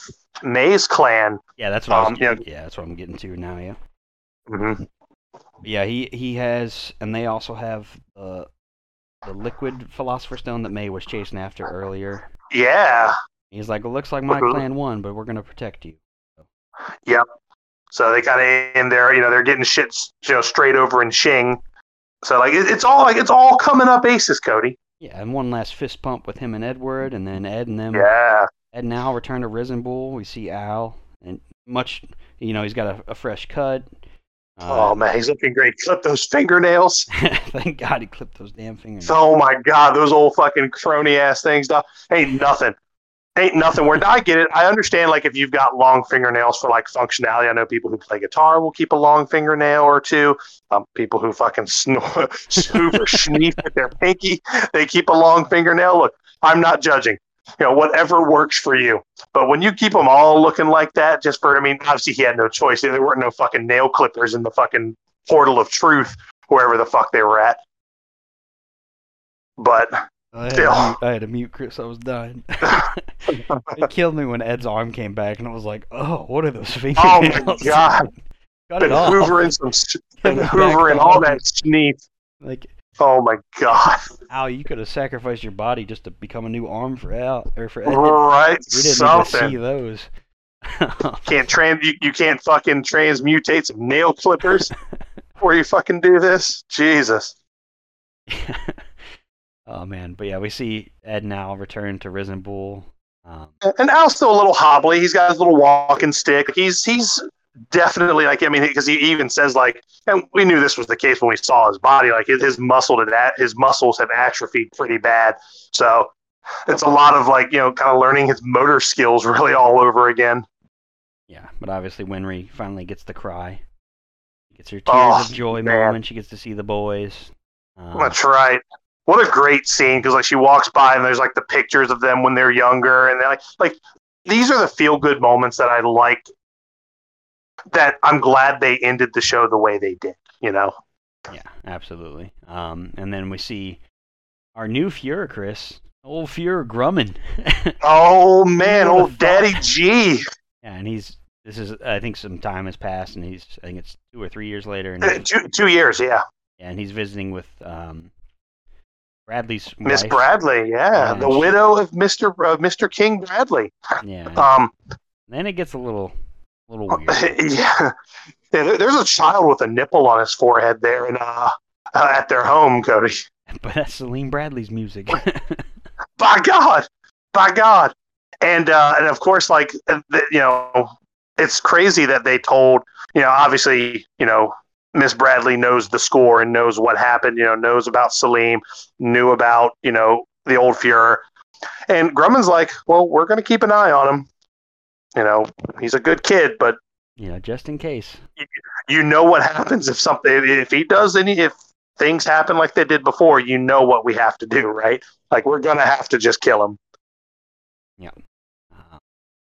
May's clan. yeah, that's what I was, Um, yeah. yeah, that's what I'm getting to now. Yeah, Mm-hmm. yeah. He he has, and they also have uh, the liquid Philosopher's Stone that May was chasing after earlier. Yeah. He's like, "It looks like my Mhm. clan won, but we're gonna protect you." Yep. So they kind of in there, you know, they're getting shit, you know, straight over in Xing. So like it, it's all like it's all coming up aces, Cody. Yeah, and one last fist pump with him and Edward, and then Ed and them. Yeah. And Al return to Resembool. We see Al, and much, you know, he's got a, a fresh cut. Oh Uh, man, he's looking great. Clip those fingernails. thank God he clipped those damn fingernails. Oh my god, those old fucking crony ass things. Dog. Ain't nothing. Ain't nothing. Where I get it, I understand. Like if you've got long fingernails for like functionality, I know people who play guitar will keep a long fingernail or two. Um, people who fucking snore, snoof or sneeze with their pinky, they keep a long fingernail. Look, I'm not judging. You know, whatever works for you. But when you keep them all looking like that, just for, I mean, obviously he had no choice. There weren't no fucking nail clippers in the fucking portal of truth, wherever the fuck they were at. But I had, Still. mute, I had to mute Chris. I was dying. it killed me when Ed's arm came back, and I was like, "Oh, what are those oh my god, Cut been hoovering some, been Get it back hoovering all that sneak. Like, Oh my god, Al, you could have sacrificed your body just to become a new arm for Al or for Ed. right? We didn't need to see those. can't trans. You, you can't fucking transmutate some nail clippers before you fucking do this. Jesus. oh man, but yeah, we see Ed now return to Resembool. Um, And Al's still a little hobbly. He's got his little walking stick. He's he's definitely like I mean because he even says like and we knew this was the case when we saw his body like his, his muscle to that his muscles have atrophied pretty bad. So it's a lot of like you know kind of learning his motor skills really all over again. yeah, but obviously Winry finally gets the cry. Gets her tears Oh, of joy man. moment. She gets to see the boys. Um, That's right. What a great scene because like she walks by and there's like the pictures of them when they're younger and they're like like these are the feel good moments that I like. That I'm glad they ended the show the way they did. You know. Yeah, absolutely. Um, and then we see our new Fuhrer, Chris, old Fuhrer Grumman. Oh man, old Daddy G. yeah, and he's this is I think some time has passed, and he's I think it's two or three years later, and Uh, two, two years, yeah. and he's visiting with um, Bradley's Miss. Bradley, yeah, the she- widow of Mister uh, Mister King Bradley. Yeah, Um, then it gets a little little weird. yeah, Yeah, there's a child with a nipple on his forehead there, and uh, uh, at their home, Cody. but that's Selim Bradley's music. By God, by God, and uh, and of course, like uh, you know, it's crazy that they told you know, obviously, you know. Miss Bradley knows the score and knows what happened, you know, knows about Selim, knew about, you know, the old Fuhrer. And Grumman's like, well, we're going to keep an eye on him. You know, he's a good kid, but you know, just in case. you know what happens if something, if he does any, if things happen like they did before, you know what we have to do, right? Like, we're going to have to just kill him. Uh,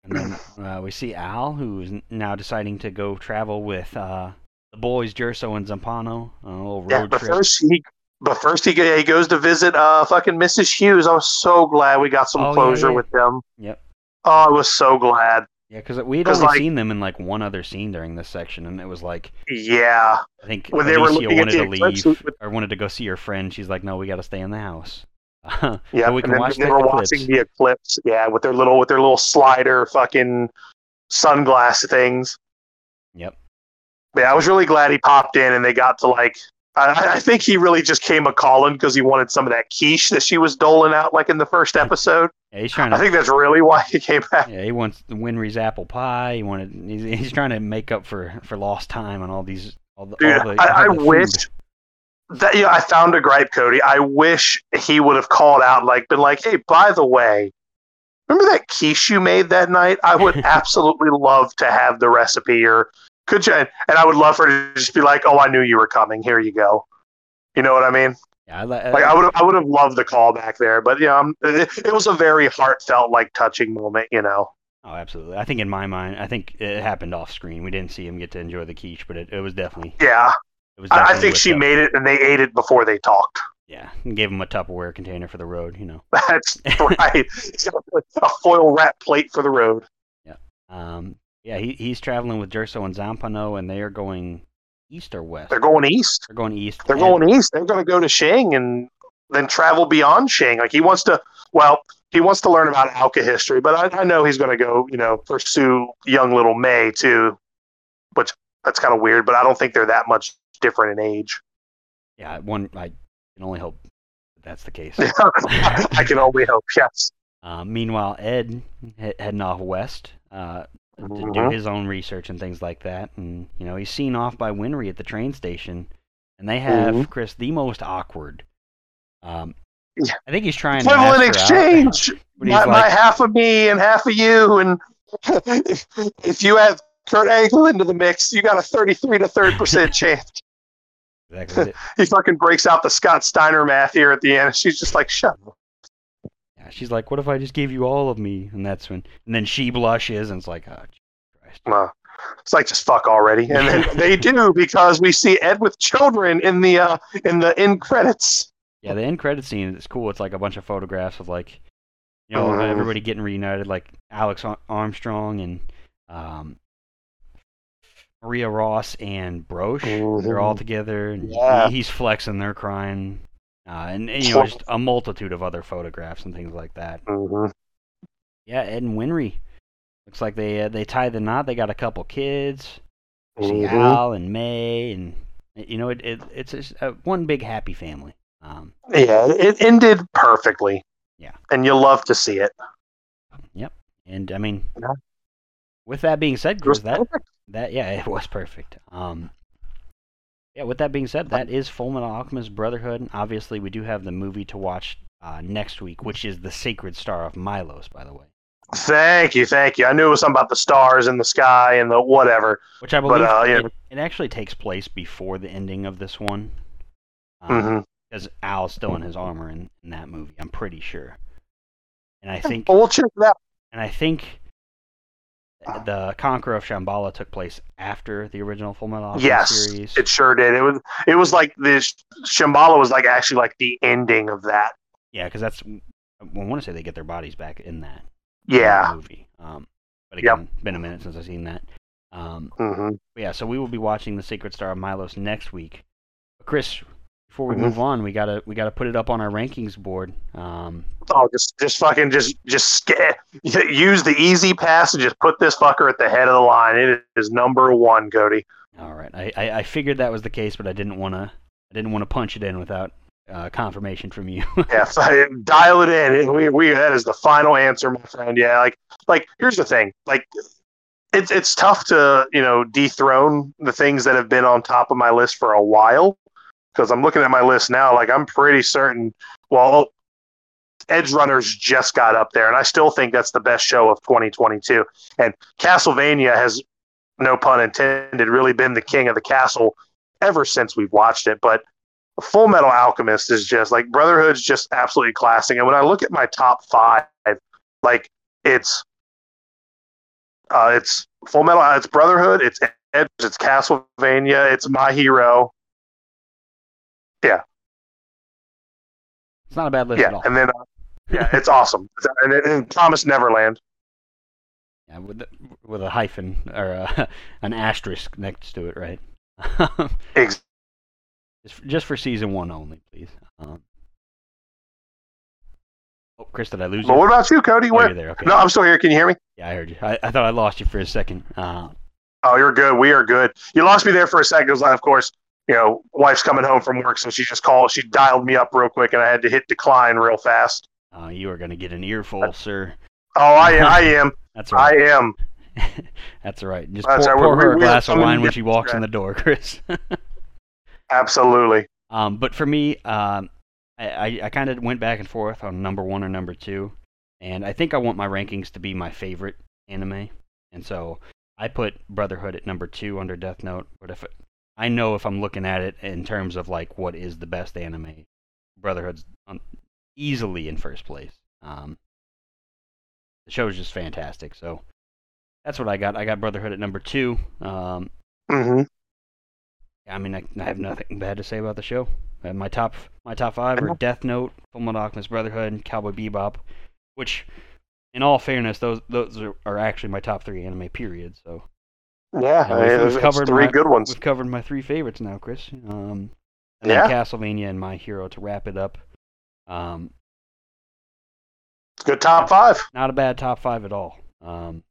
and then uh, we see Al, who's now deciding to go travel with uh, the boys, Jerso and Zampano, on a little Yeah, road but trip. first he, but first he, he goes to visit uh fucking Mrs. Hughes. I was so glad we got some Oh, yeah, closure yeah. with them. Yep. Oh, I was so glad. Yeah, because we'd only like- seen them in like one other scene during this section, and it was like Yeah, I think When they were looking at wanted the to leave with- or wanted to go see her friend. She's like, "No, we got to stay in the house." yeah. So we can watch they the were eclipse. watching the eclipse. Yeah, with their little with their little slider fucking sunglass things. Yep. Yeah, I was really glad he popped in and they got to like. I, I think he really just came a calling because he wanted some of that quiche that she was doling out like in the first episode. Yeah, he's trying I think that's really why he came back. Yeah, he wants the Winry's apple pie. He wanted. He's, he's trying to make up for for lost time on all these. All the, Dude, all the, I, I all the wish that yeah, I found a gripe, Cody. I wish he would have called out, like, been like, "Hey, by the way, remember that quiche you made that night? I would absolutely love to have the recipe, or could you?" And I would love for her to just be like, "Oh, I knew you were coming. Here you go." You know what I mean? Yeah, I, li- Like, I would, I would have loved the call back there, but yeah, um, it, it was a very heartfelt, like, touching moment. You know? Oh, absolutely. I think in my mind, I think it happened off screen. We didn't see him get to enjoy the quiche, but it, it was definitely. Yeah, It was I, I think she the- made it, and they ate it before they talked. Yeah, and gave him a Tupperware container for the road. You know. That's right. A foil wrap plate for the road. Yeah. Um, yeah, he he's traveling with Jerso and Zampano, and they are going east or west. They're going east. They're going east. They're going east. They're going to go to Shang and then travel beyond Shang. Like he wants to. Well, he wants to learn about alkahestry, but I, I know he's going to go. You know, pursue young little May too, which that's kind of weird. But I don't think they're that much different in age. Yeah, one. I can only hope that that's the case. I can only hope. Yes. Uh, meanwhile, Ed he- heading off west uh, to do Mhm. his own research and things like that, and you know he's seen off by Winry at the train station, and they have Mhm. Chris the most awkward. Um, I think he's trying to Equivalent ask her out, exchange. but he's My, my half of me and half of you, and if, if you add Kurt Angle into the mix, you got a thirty-three to third percent chance. exactly he fucking breaks out the Scott Steiner math here at the end. She's just like, shut up. Yeah, she's like, "What if I just gave you all of me?" And that's when, and then she blushes, and it's like, "Oh, Christ." Uh, it's like just fuck already, and then they do because we see Ed with children in the uh, in the end credits. Yeah, the end credit scene is cool. It's like a bunch of photographs of like, you know, Mhm. everybody getting reunited, like Alex Armstrong and um, Maria Ross and Brosh. They're all Mhm. together, and he- Yeah. he's flexing, they're crying, uh, and, and, you know, just a multitude of other photographs and things like that. hmm Yeah, Ed and Winry. Looks like they uh, they tied the knot. They got a couple kids. You see. Al and May, and you know, it, it it's just, uh, one big happy family. Um, Yeah, it ended perfectly. Yeah. and you love to see it. Yep, and I mean, Yeah. with that being said, Chris, that perfect. that yeah, it was perfect. Um, yeah, with that being said, that is Full Metal Alchemist Brotherhood. Obviously, we do have the movie to watch uh, next week, which is the Sacred Star of Milos, by the way. Thank you, thank you. I knew it was something about the stars in the sky and the whatever. Which I believe uh, yeah. it, it actually takes place before the ending of this one. hmm Because Al's still in his armor in, in that movie, I'm pretty sure. And I think Well, we'll check it out. and I think the Conqueror of Shamballa took place after the original Full Metal Alchemist Yes, series. it sure did. It was. It was like this. Shamballa was like actually like the ending of that. Yeah, because that's I want to say they get their bodies back in that Yeah. movie. Um, but Yep. again, been a minute since I've seen that. Um, hmm yeah, so we will be watching the Sacred Star of Milos next week. Chris, before we Mhm. move on, we gotta we gotta put it up on our rankings board. Um, Oh, just just fucking just just sca- use the easy pass and just put this fucker at the head of the line. It is number one, Cody. all right, I, I, I figured that was the case, but I didn't want to I didn't want to punch it in without uh, confirmation from you. Yeah, fi- dial it in. We we that is the final answer, my friend. Yeah, like like here's the thing. Like it's it's tough to you know dethrone the things that have been on top of my list for a while because I'm looking at my list now. Like I'm pretty certain. Well, Edge Runners just got up there, and I still think that's the best show of 2022. And Castlevania has, no pun intended, really been the king of the castle ever since we've watched it. But Full Metal Alchemist is just like Brotherhood's just absolutely classic. And when I look at my top five, like it's uh, it's Full Metal, it's Brotherhood, it's Edge, it's Castlevania, it's My Hero, it's not a bad list yeah, at all. and then uh, yeah, it's awesome. And, and Promise Neverland, Yeah, with the, with a hyphen or a, an asterisk next to it, right? Ex- just, just for season one only, please. Um, oh, Chris, did I lose But you? what about you, Cody? Oh, Where? there. Okay. No, I'm still here. Can you hear me? Yeah, I heard you. I, I thought I lost you for a second. Uh, Oh, you're good. We are good. You lost me there for a second. Of course, you know, wife's coming home from work, so she just called. She dialed me up real quick, and I had to hit decline real fast. uh, you are going to get an earful, sir. Oh, I, I am. That's right. I am. That's right. Just That's pour, right. pour We- her a we glass of wine when she walks in the door, Chris. Absolutely. Um, but for me, um, I, I, I kind of went back and forth on number one or number two, and I think I want my rankings to be my favorite anime, and so I put Brotherhood at number two under Death Note. But if I know if I'm looking at it in terms of like what is the best anime, Brotherhood's easily in first place. Um, the show is just fantastic, so that's what I got. I got Brotherhood at number two. Um, hmm I mean, I, I have nothing bad to say about the show. Uh, my top my top five are Death Note, Full Metal Alchemist Brotherhood, and Cowboy Bebop, which, in all fairness, those those are, are actually my top three anime. Period. So Yeah, Yeah, I we've- mean, we've covered three my- good ones. we've covered my three favorites now, Chris. Um, and Yeah. then Castlevania and My Hero to wrap it up. Um, It's a good top five. not a bad top five at all. Um,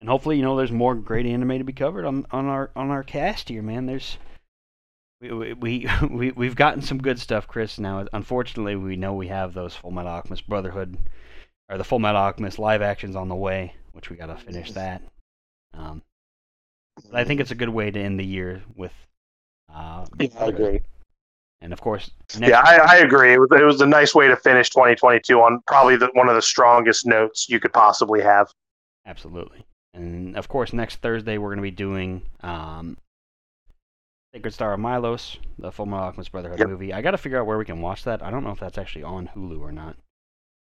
and hopefully, you know, there's more great anime to be covered on, on our on our cast here, man. There's we we we we- we've gotten some good stuff, Chris. Now, unfortunately, we know we have those Full Metal Alchemist Brotherhood or the Full Metal Alchemist live actions on the way, which we gotta finish that. Um, but I think it's a good way to end the year with. Uh, Yeah, I agree. And of course, next Yeah, I, I agree. It was, it was a nice way to finish 2022 on probably the, one of the strongest notes you could possibly have. Absolutely. And of course, next Thursday we're going to be doing um, Sacred Star of Milos, the Full Metal Alchemist Brotherhood Yep. movie. I got to figure out where we can watch that. I don't know if that's actually on Hulu or not.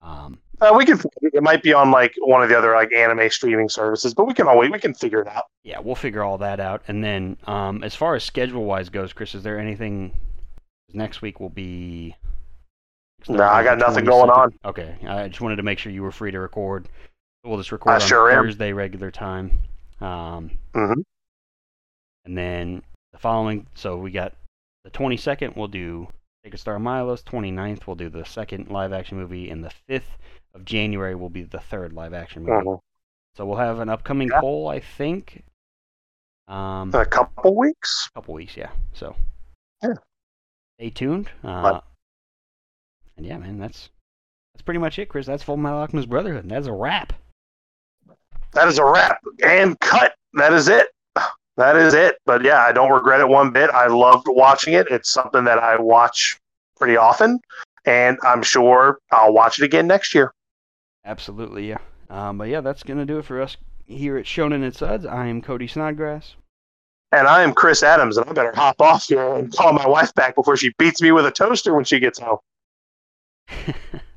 Um, Uh, we can. It might be on like one of the other like anime streaming services, but we can always we can figure it out. yeah, we'll figure all that out. And then, um, as far as schedule wise goes, Chris, is there anything? Next week will be. No, I got nothing going on. Okay, I just wanted to make sure you were free to record. We'll just record I on sure am. Thursday regular time. Um, Mhm. And then the following, so we got the 22nd, we'll do Take a Star Milos. 29th, we'll do the second live action movie. And the 5th of January will be the third live action movie. Mhm. So we'll have an upcoming Yeah. poll, I think. Um, a couple weeks. couple weeks, yeah. So Yeah. stay tuned. Uh, and yeah, man, that's that's pretty much it, Chris. That's Full Metal Alchemist Brotherhood. That's a wrap. That is a wrap and cut. That is it. That is it. But yeah, I don't regret it one bit. I loved watching it. It's something that I watch pretty often, and I'm sure I'll watch it again next year. Absolutely, yeah. Um, but yeah, that's gonna do it for us here at Shonen and Suds. I am Cody Snodgrass. And I am Chris Adams, and I better hop off here and call my wife back before she beats me with a toaster when she gets home.